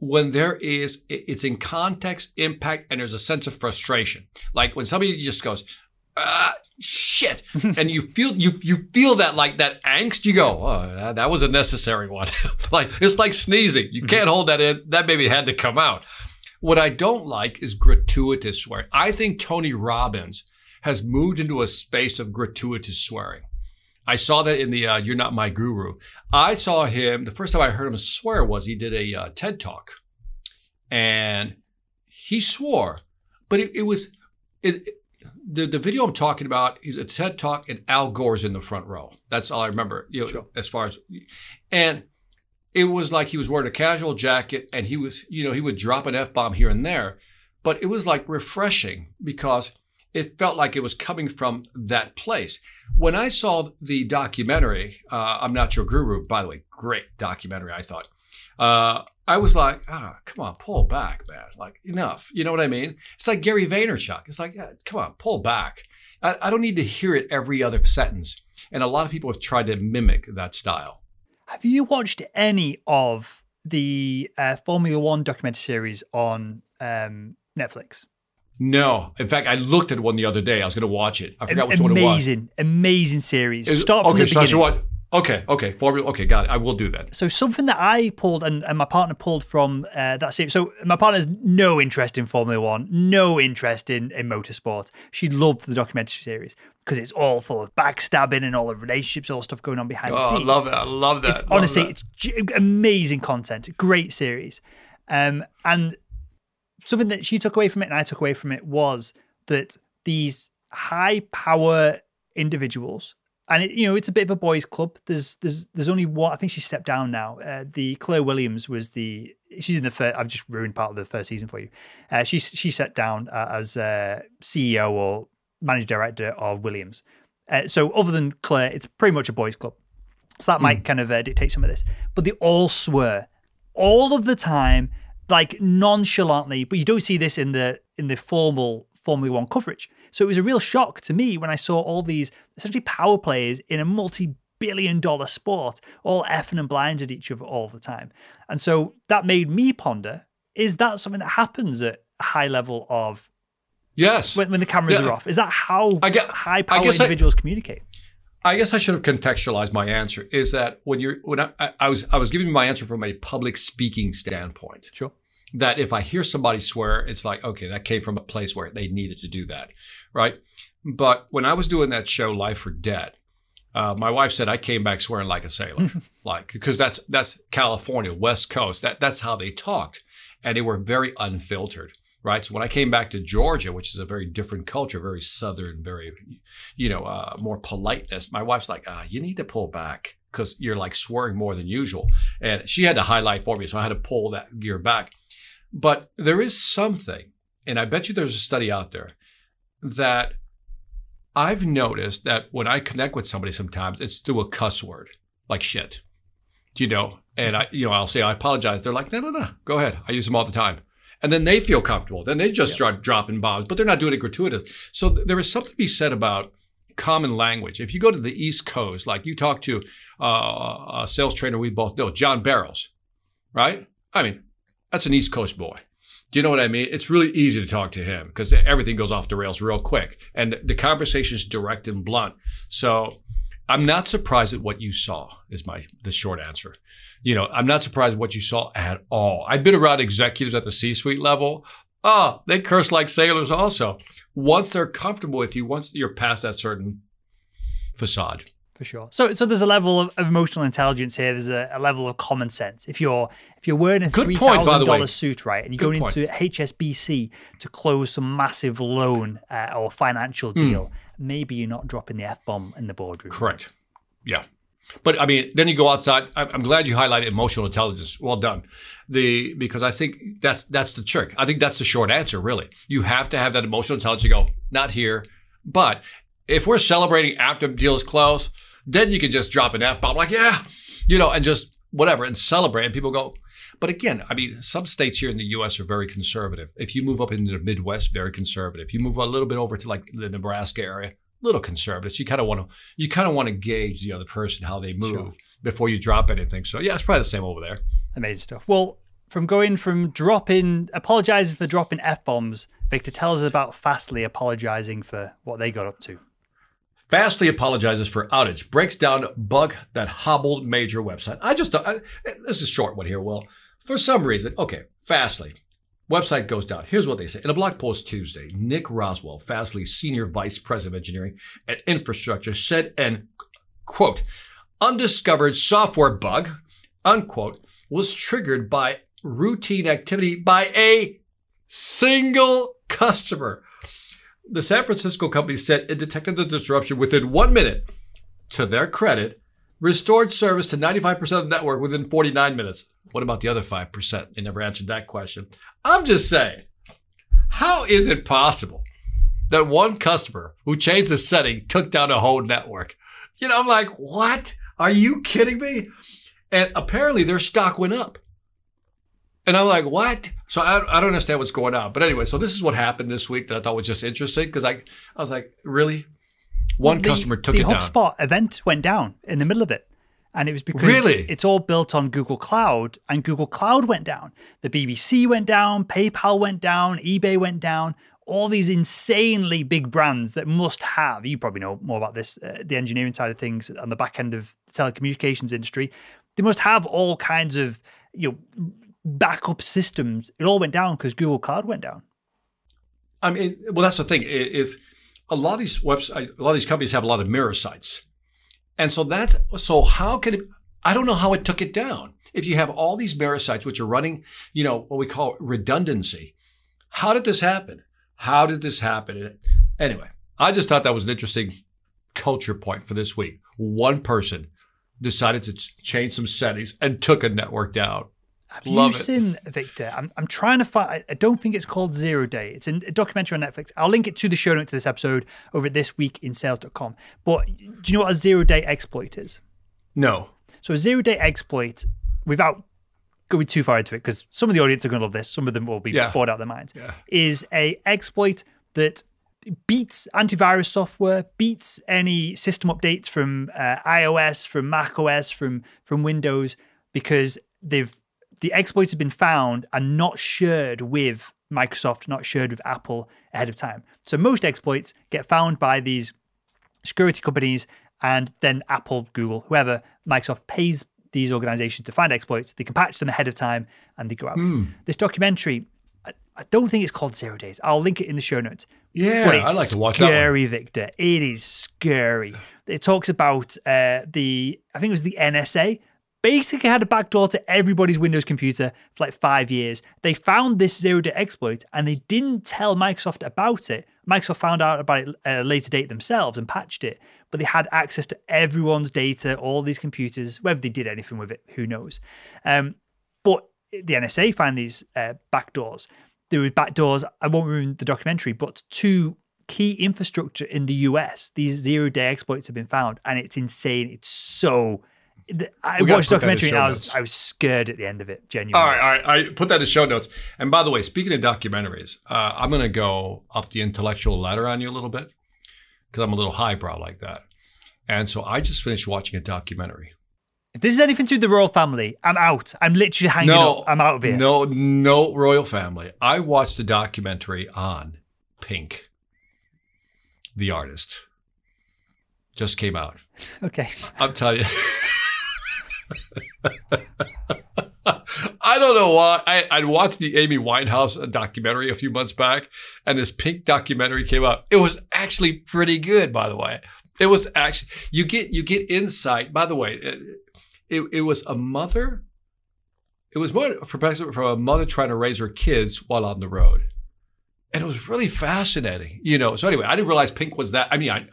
when there is it's in context impact and there's a sense of frustration like when somebody just goes ah, shit. And you feel you you feel that like that angst. You go oh that, that was a necessary one. Like it's like sneezing. You can't hold that in. That baby had to come out. What i don't like is gratuitous swearing. I think tony robbins has moved into a space of gratuitous swearing. I saw that in the uh, you're not my guru. I saw him the first time i heard him swear was he did a uh, ted talk. And he swore but it, it was it, the, the video I'm talking about is a TED talk and Al Gore's in the front row. That's all I remember, you know, sure. as far as, and it was like he was wearing a casual jacket and he was, you know, he would drop an F bomb here and there, but it was like refreshing because it felt like it was coming from that place. When I saw the documentary, uh, I'm Not Your Guru, by the way, great documentary, I thought. Uh, I was like, ah, come on, pull back, man. Like, enough. You know what I mean? It's like Gary Vaynerchuk. It's like, yeah, come on, pull back. I, I don't need to hear it every other sentence. And a lot of people have tried to mimic that style. Have you watched any of the uh, Formula One documentary series on um, Netflix? No. In fact, I looked at one the other day. I was going to watch it. I forgot which amazing, one it was. Amazing, amazing series. Start from okay, the beginning. So what? Okay, okay, formula. Okay, got it. I will do that. So something that I pulled and, and my partner pulled from uh, that series. So my partner has no interest in Formula One, no interest in in motorsport. She loved the documentary series because it's all full of backstabbing and all the relationships, all the stuff going on behind oh, the scenes. I love it. I love that. It's, love honestly, that. it's g- amazing content. Great series. Um, and something that she took away from it and I took away from it was that these high power individuals and it, you know it's a bit of a boys' club. There's there's there's only one. I think she stepped down now. Uh, the Claire Williams was the she's in the first. I've just ruined part of the first season for you. Uh, she she sat down uh, as uh, CEO or managing director of Williams. Uh, so other than Claire, it's pretty much a boys' club. So that might kind of uh, dictate some of this. But they all swear all of the time, like nonchalantly. But you don't see this in the in the formal Formula One coverage. So it was a real shock to me when I saw all these essentially power players in a multi billion dollar sport all effing and blind at each other all the time. And so that made me ponder is that something that happens at a high level of Yes. when, when the cameras Yeah. are off? Is that how high power guess I- individuals communicate? I guess I should have contextualized my answer. Is that when you're when I, I, I was I was giving my answer from a public speaking standpoint. Sure. That if I hear somebody swear, it's like okay, that came from a place where they needed to do that, right? But when I was doing that show, Life or Debt, uh, my wife said I came back swearing like a sailor, like because that's that's California, West Coast. That that's how they talked, and they were very unfiltered, right? So when I came back to Georgia, which is a very different culture, very southern, very you know, uh, more politeness. My wife's like, ah, you need to pull back because you're like swearing more than usual. And she had to highlight for me, so I had to pull that gear back. But there is something, and I bet you there's a study out there that I've noticed that when I connect with somebody sometimes it's through a cuss word, like shit. Do you know, and I, you know, I'll say I apologize. They're like, no, no, no, go ahead. I use them all the time. And then they feel comfortable. Then they just start dropping bombs, but they're not doing it gratuitous. So th- there is something to be said about common language. If you go to the East Coast, like you talk to uh, a sales trainer we both know, John Barrows, right? I mean, that's an East Coast boy. Do you know what I mean? It's really easy to talk to him because everything goes off the rails real quick, and the conversation is direct and blunt. So I'm not surprised at what you saw. Is my the short answer. You know, I'm not surprised at what you saw at all. I've been around executives at the C-suite level. Oh, they curse like sailors also. Once they're comfortable with you, once you're past that certain facade. For sure. So, so there's a level of, of emotional intelligence here. There's a, a level of common sense. If you're if you're wearing a Good three point, thousand dollar suit, right, and you're Good going into HSBC to close some massive loan uh, or financial deal, maybe you're not dropping the f bomb in the boardroom. Correct. Yeah. But I mean, then you go outside. I'm glad you highlighted emotional intelligence. Well done. The because I think that's that's the trick. I think that's the short answer. Really, you have to have that emotional intelligence to go not here. But if we're celebrating after the deal is closed, then you can just drop an f bomb like yeah, you know, and just whatever and celebrate. And people go. But again, I mean, some states here in the U.S. are very conservative. If you move up into the Midwest, very conservative. If you move a little bit over to like the Nebraska area, a little conservative. So you kind of want to you kind of want to gauge the other person how they move Sure. before you drop anything. So yeah, it's probably the same over there. Amazing stuff. Well, from going from dropping, apologizing for dropping f bombs, Victor, tell us about Fastly apologizing for what they got up to. Fastly apologizes for outage, breaks down bug that hobbled major website. I just I, this is a short one here. Well, for some reason, okay, Fastly website goes down. Here's what they say in a blog post Tuesday. Nick Rockwell, Fastly's senior vice president of engineering and infrastructure, said an quote undiscovered software bug unquote was triggered by routine activity by a single customer. The San Francisco company said it detected the disruption within one minute. To their credit, restored service to 95% of the network within 49 minutes. What about the other 5%? They never answered that question. I'm just saying, how is it possible that one customer who changed the setting took down a whole network? You know, I'm like, what? Are you kidding me? And apparently their stock went up. And I'm like, what? So I, I don't understand what's going on. But anyway, so this is what happened this week that I thought was just interesting because I, I was like, really? One The- customer took the it down. HubSpot event went down in the middle of it. And it was because Really? it's all built on Google Cloud, and Google Cloud went down. The BBC went down, PayPal went down, eBay went down. All these insanely big brands that must have, you probably know more about this, uh, the engineering side of things on the back end of the telecommunications industry. They must have all kinds of you know backup systems. It all went down because Google Cloud went down. I mean, well, that's the thing. If a lot of these websites, a lot of these companies have a lot of mirror sites, and so that's so how can it? I don't know how it took it down. If you have all these mirror sites which are running, you know, what we call redundancy, how did this happen? How did this happen? Anyway, I just thought that was an interesting culture point for this week. One person decided to change some settings and took a network down. Have Love you it. seen Victor? I'm, I'm trying to find. I- don't think it's called Zero Day. It's a documentary on Netflix. I'll link it to the show notes to this episode over at thisweekinsales.com. But do you know what a zero day exploit is? No. So a zero day exploit, without going too far into it, because some of the audience are going to love this, some of them will be Yeah. bored out of their minds, Yeah. is a exploit that beats antivirus software, beats any system updates from uh, iOS, from Mac OS, from from Windows, because they've the exploits have been found and not shared with Microsoft, not shared with Apple ahead of time. So most exploits get found by these security companies and then Apple, Google, whoever, Microsoft pays these organizations to find exploits. They can patch them ahead of time and they go out. This documentary, I, I don't think it's called Zero Days. I'll link it in the show notes. Yeah, I'd like to watch that one. scary, Victor. It is scary. It talks about uh, the, I think it was the NSA, basically had a backdoor to everybody's Windows computer for like five years. They found this zero day exploit and they didn't tell Microsoft about it. Microsoft found out about it at a later date themselves and patched it, but they had access to everyone's data, all these computers. Whether they did anything with it, who knows? Um, but the NSA found these uh, backdoors. There were backdoors. I won't ruin the documentary, but two key infrastructure in the US, these zero day exploits have been found, and it's insane. It's so. I watched the put that in documentary and I was notes. I was scared at the end of it. Genuinely. All right, all right. I put that in show notes. And by the way, speaking of documentaries, uh, I'm going to go up the intellectual ladder on you a little bit because I'm a little highbrow like that. And so I just finished watching a documentary. If this is anything to the royal family, I'm out. I'm literally hanging No, up. I'm out of here. No, no royal family. I watched a documentary on Pink, the artist. Just came out. Okay. I'm telling you. I don't know why. I, I watched the Amy Winehouse uh, documentary a few months back, and this Pink documentary came out. It was actually pretty good, by the way. It was actually you get you get insight. By the way, it, it, it was a mother. It was more from a mother trying to raise her kids while on the road, and it was really fascinating. You know. So anyway, I didn't realize Pink was that. I mean, I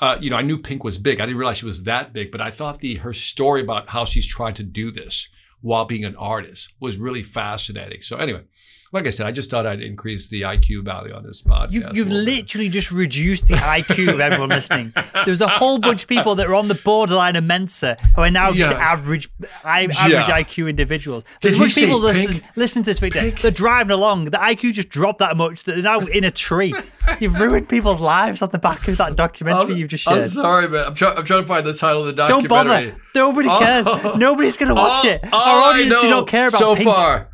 uh, you know, I knew Pink was big. I didn't realize she was that big, but I thought the her story about how she's trying to do this while being an artist was really fascinating. So anyway, like I said, I just thought I'd increase the IQ value on this podcast. You've, you've bit. literally just reduced the IQ of everyone listening. There's a whole bunch of people that are on the borderline of Mensa who are now just Yeah. average average Yeah. IQ individuals. There's a he bunch of people listening, listening to this video. They're driving along. The IQ just dropped that much that they're now in a tree. You've ruined people's lives on the back of that documentary I'm, you've just I'm sorry, man. I'm, try, I'm trying to find the title of the documentary. Don't bother. Nobody Oh. cares. Nobody's going to watch All- it. Oh, Our audience do not care about so Pink. far.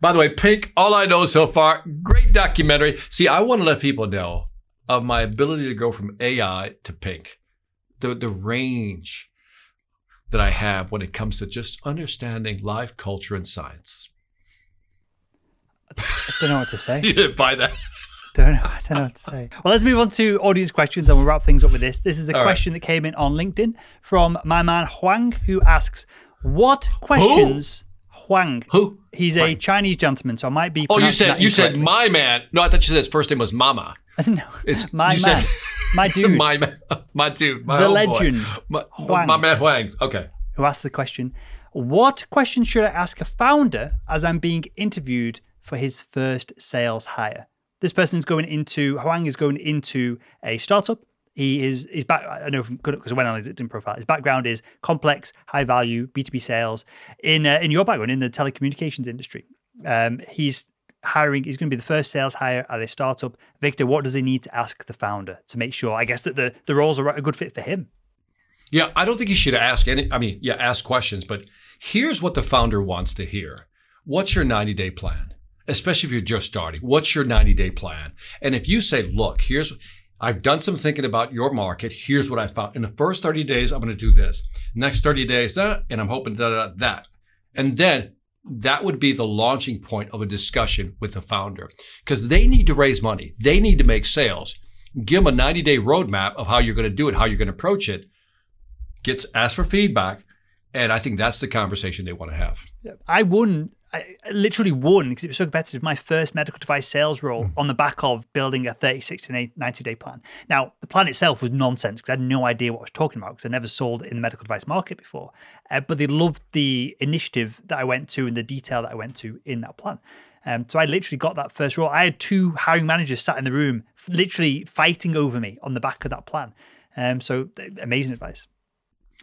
By the way, Pink. All I know so far, great documentary. See, I want to let people know of my ability to go from AI to Pink, the the range that I have when it comes to just understanding life, culture, and science. I don't know what to say. You didn't buy that. Don't know. I don't know what to say. Well, let's move on to audience questions and we'll wrap things up with this. This is a All right. question that came in on LinkedIn from my man Huang, who asks, What questions. Huang. Who? He's a Chinese gentleman, so I might be. Oh, you said you said my man. No, I thought you said his first name was Mama. no, It's my man, said- my dude, my man, my dude, my the legend, my, Huang. my man Huang. Okay. who asked the question, What question should I ask a founder as I'm being interviewed for his first sales hire? This person's going into, Huang is going into a startup. He is, his back, I know because I went on his LinkedIn profile, his background is complex, high value, B2B sales in, uh, in your background, in the telecommunications industry. Um, he's hiring, he's going to be the first sales hire at a startup. Victor, what does he need to ask the founder to make sure, I guess, that the, the roles are a good fit for him? Yeah, I don't think you should ask any. I mean, yeah, ask questions, but here's what the founder wants to hear. What's your 90 day plan? Especially if you're just starting. What's your 90 day plan? And if you say, look, here's, I've done some thinking about your market. Here's what I found. In the first 30 days, I'm going to do this. Next 30 days, that, and I'm hoping da, da, that. And then that would be the launching point of a discussion with the founder because they need to raise money. They need to make sales. Give them a 90 day roadmap of how you're going to do it, how you're going to approach it gets asked for feedback, and I think that's the conversation they want to have. I won I literally won because it was so competitive. My first medical device sales role Hmm. on the back of building a 30, 60, 90 day plan. Now, the plan itself was nonsense because I had no idea what I was talking about because I never sold in the medical device market before. Uh, but they loved the initiative that I went to and the detail that I went to in that plan. Um, so I literally got that first role. I had two hiring managers sat in the room, f- literally fighting over me on the back of that plan. Um, so amazing advice.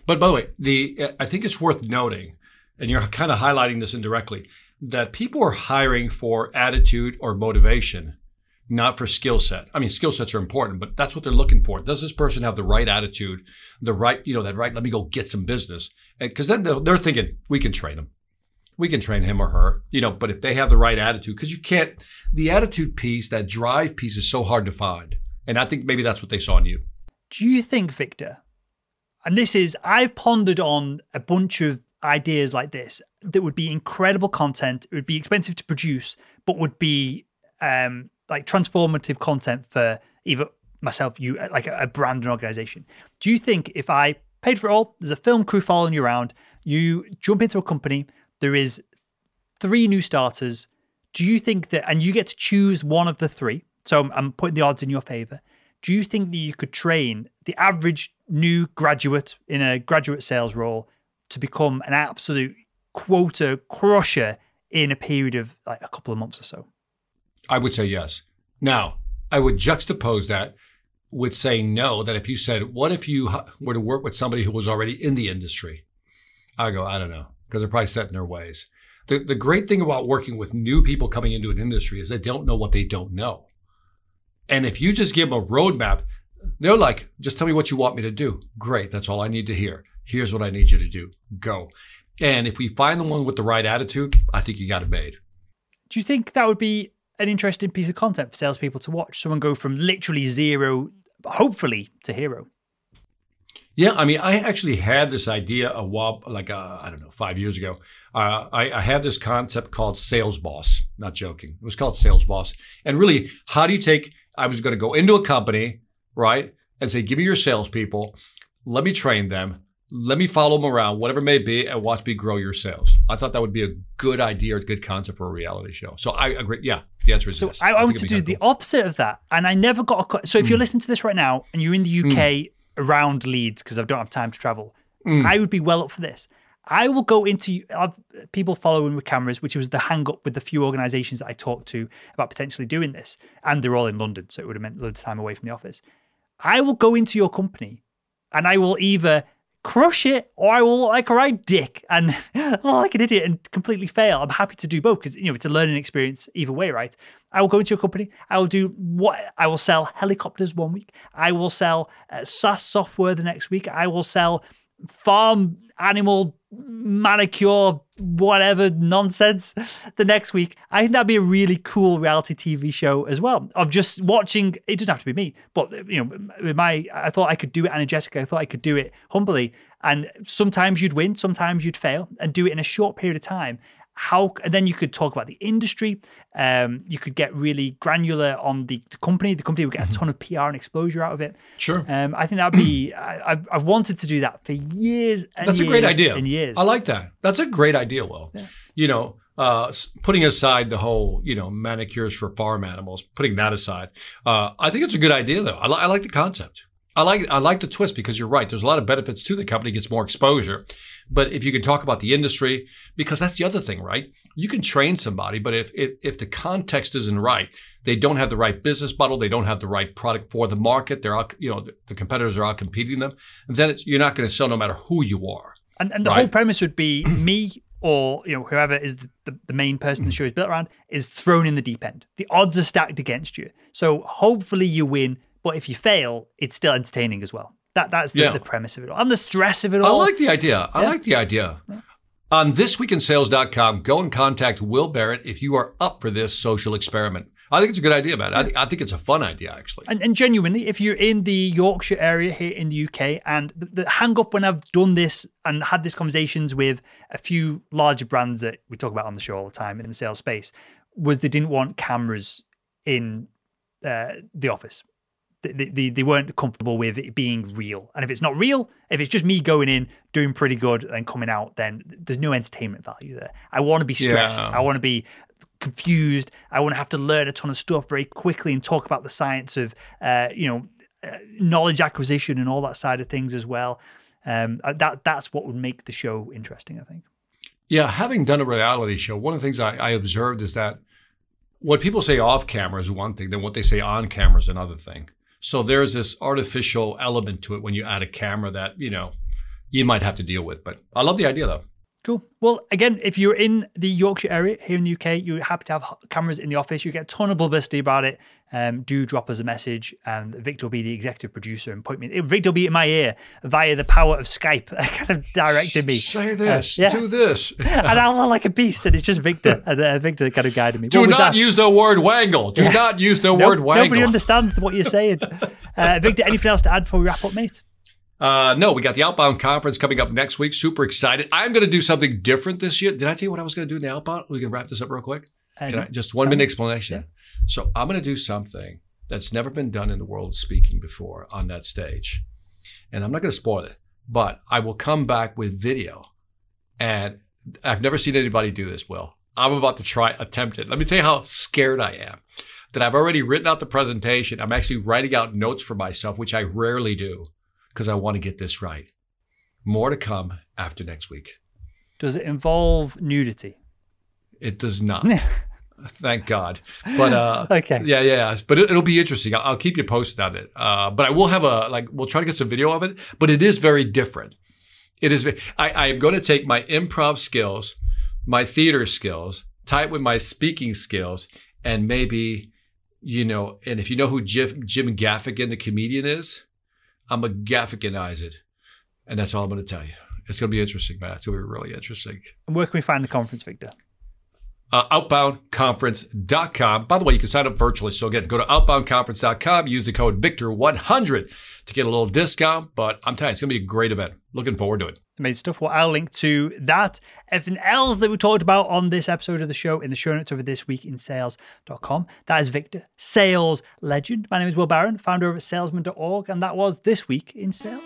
But by the way, the I think it's worth noting, and you're kind of highlighting this indirectly, that people are hiring for attitude or motivation, not for skill set. I mean, skill sets are important, but that's what they're looking for. Does this person have the right attitude, the right, you know, that right? Let me go get some business, because then they're thinking we can train them, we can train him or her, you know. But if they have the right attitude, because you can't, the attitude piece, that drive piece, is so hard to find, and I think maybe that's what they saw in you. Do you think, Victor, and this is, I've pondered on a bunch of ideas like this that would be incredible content, it would be expensive to produce, but would be um, like transformative content for either myself, you, like a, a brand and organization. Do you think if I paid for it all, there's a film crew following you around, you jump into a company, there is three new starters. Do you think that, and you get to choose one of the three? So I'm, I'm putting the odds in your favor. Do you think that you could train the average new graduate in a graduate sales role to become an absolute quota crusher in a period of like a couple of months or so? I would say yes. Now, I would juxtapose that with saying no, that if you said, what if you were to work with somebody who was already in the industry? I go, I don't know, because they're probably set in their ways. The, the great thing about working with new people coming into an industry is they don't know what they don't know. And if you just give them a roadmap, they're like, just tell me what you want me to do. Great. That's all I need to hear. Here's what I need you to do. Go. And if we find the one with the right attitude, I think you got it made. Do you think that would be an interesting piece of content for salespeople to watch? Someone go from literally zero, hopefully, to hero. Yeah, I mean, I actually had this idea a while, like uh, I don't know, five years ago. Uh, I, I had this concept called Sales Boss. Not joking, it was called Sales Boss. And really, how do you take? I was going to go into a company, right, and say, "Give me your salespeople, let me train them, let me follow them around, whatever it may be, and watch me grow your sales." I thought that would be a good idea or a good concept for a reality show. So I agree. Yeah, the answer is So yes. I, I want to do the opposite of that, and I never got a. So if you're mm. listening to this right now and you're in the UK mm. around Leeds because I don't have time to travel, mm. I would be well up for this. I will go into people following with cameras, which was the hang up with the few organisations that I talked to about potentially doing this, and they're all in London, so it would have meant loads of time away from the office. I will go into your company, and I will either crush it or I will look like a right dick and like an idiot and completely fail. I'm happy to do both because you know it's a learning experience either way, right? I will go into your company. I will do what I will sell helicopters one week. I will sell uh, SaaS software the next week. I will sell farm animal manicure whatever nonsense the next week. I think that'd be a really cool reality TV show as well of just watching. It doesn't have to be me, but you know, my I thought I could do it energetically. I thought I could do it humbly, and sometimes you'd win, sometimes you'd fail, and do it in a short period of time. How and then you could talk about the industry. Um, you could get really granular on the, the company. The company would get a ton of PR and exposure out of it. Sure. Um, I think that'd be. I, I've, I've wanted to do that for years. And That's a great idea. And years. I like that. That's a great idea, Will. You know, uh, putting aside the whole, you know, manicures for farm animals, putting that aside, uh, I think it's a good idea, though. I, li- I like the concept. I like I like the twist because you're right. There's a lot of benefits to the company gets more exposure, but if you can talk about the industry, because that's the other thing, right? You can train somebody, but if if, if the context isn't right, they don't have the right business model, they don't have the right product for the market. They're out, you know, the, competitors are out competing them, and then it's, you're not going to sell no matter who you are. And, and the Right. whole premise would be me or you know whoever is the, the, the main person the mm. show is built around is thrown in the deep end. The odds are stacked against you. So hopefully you win, but if you fail, it's still entertaining as well. That that's the, Yeah. the premise of it all. And the stress of it all. I like the idea. I Yeah. like the idea. On thisweekinsales.com, go and contact Will Barrett if you are up for this social experiment. I think it's a good idea, man. I, think I think it's a fun idea, actually. And, and genuinely, if you're in the Yorkshire area here in the UK, and the, the hang up when I've done this and had these conversations with a few larger brands that we talk about on the show all the time in the sales space, was they didn't want cameras in uh, the office. They, they, they weren't comfortable with it being real. And if it's not real, if it's just me going in, doing pretty good, and coming out, then there's no entertainment value there. I want to be stressed. Yeah. I want to be confused. I want to have to learn a ton of stuff very quickly and talk about the science of, uh, you know, uh, knowledge acquisition and all that side of things as well. Um, uh, that that's what would make the show interesting, I think. Yeah, having done a reality show, one of the things I, I observed is that what people say off camera is one thing, then what they say on camera is another thing. So there's this artificial element to it when you add a camera that, you know, you might have to deal with. But I love the idea though. Cool. Well, again, if you're in the Yorkshire area here in the UK, you're happy to have cameras in the office. You get a ton of publicity about it. Um, do drop us a message, and Victor will be the executive producer and point me. Victor will be in my ear via the power of Skype, kind of directing me. Say this, yeah. do this. and I'll look like a beast, and it's just Victor, and uh, Victor kind of guided me. Do Well, not that- use the word wangle. Do not use the Nope, word wangle. Nobody understands what you're saying. Uh, Victor, anything else to add before we wrap up, mate? Uh, no, we got the Outbound Conference coming up next week. Super excited. I'm going to do something different this year. Did I tell you what I was going to do in the Outbound? We can wrap this up real quick. Uh, Can I, just one minute explanation. So I'm going to do something that's never been done in the world speaking before on that stage. And I'm not going to spoil it, but I will come back with video. And I've never seen anybody do this, Will. I'm about to try, attempt it. Let me tell you how scared I am. That I've already written out the presentation. I'm actually writing out notes for myself, which I rarely do because I want to get this right. More to come after next week. Does it involve nudity? It does not. Thank God. But uh, Okay. yeah, yeah. But it, it'll be interesting. I'll, I'll keep you posted on it. Uh, but I will have a like. We'll try to get some video of it. But it is very different. It is. I, I am going to take my improv skills, my theater skills, tie it with my speaking skills, and maybe, you know, and if you know who Jim, Jim Gaffigan, the comedian, is, I'm a Gaffiganize it, and that's all I'm going to tell you. It's going to be interesting, man. It's going to be really interesting. And where can we find the conference, Victor? uh, outboundconference.com. By the way, you can sign up virtually. So again, go to outboundconference.com, use the code Victor100 to get a little discount. But I'm telling you, it's going to be a great event. Looking forward to it. Amazing stuff. Well, I'll link to that, everything else that we talked about on this episode of the show in the show notes over this week in sales.com. That is Victor, sales legend. My name is Will Barron, founder of salesman.org, and that was This Week in Sales.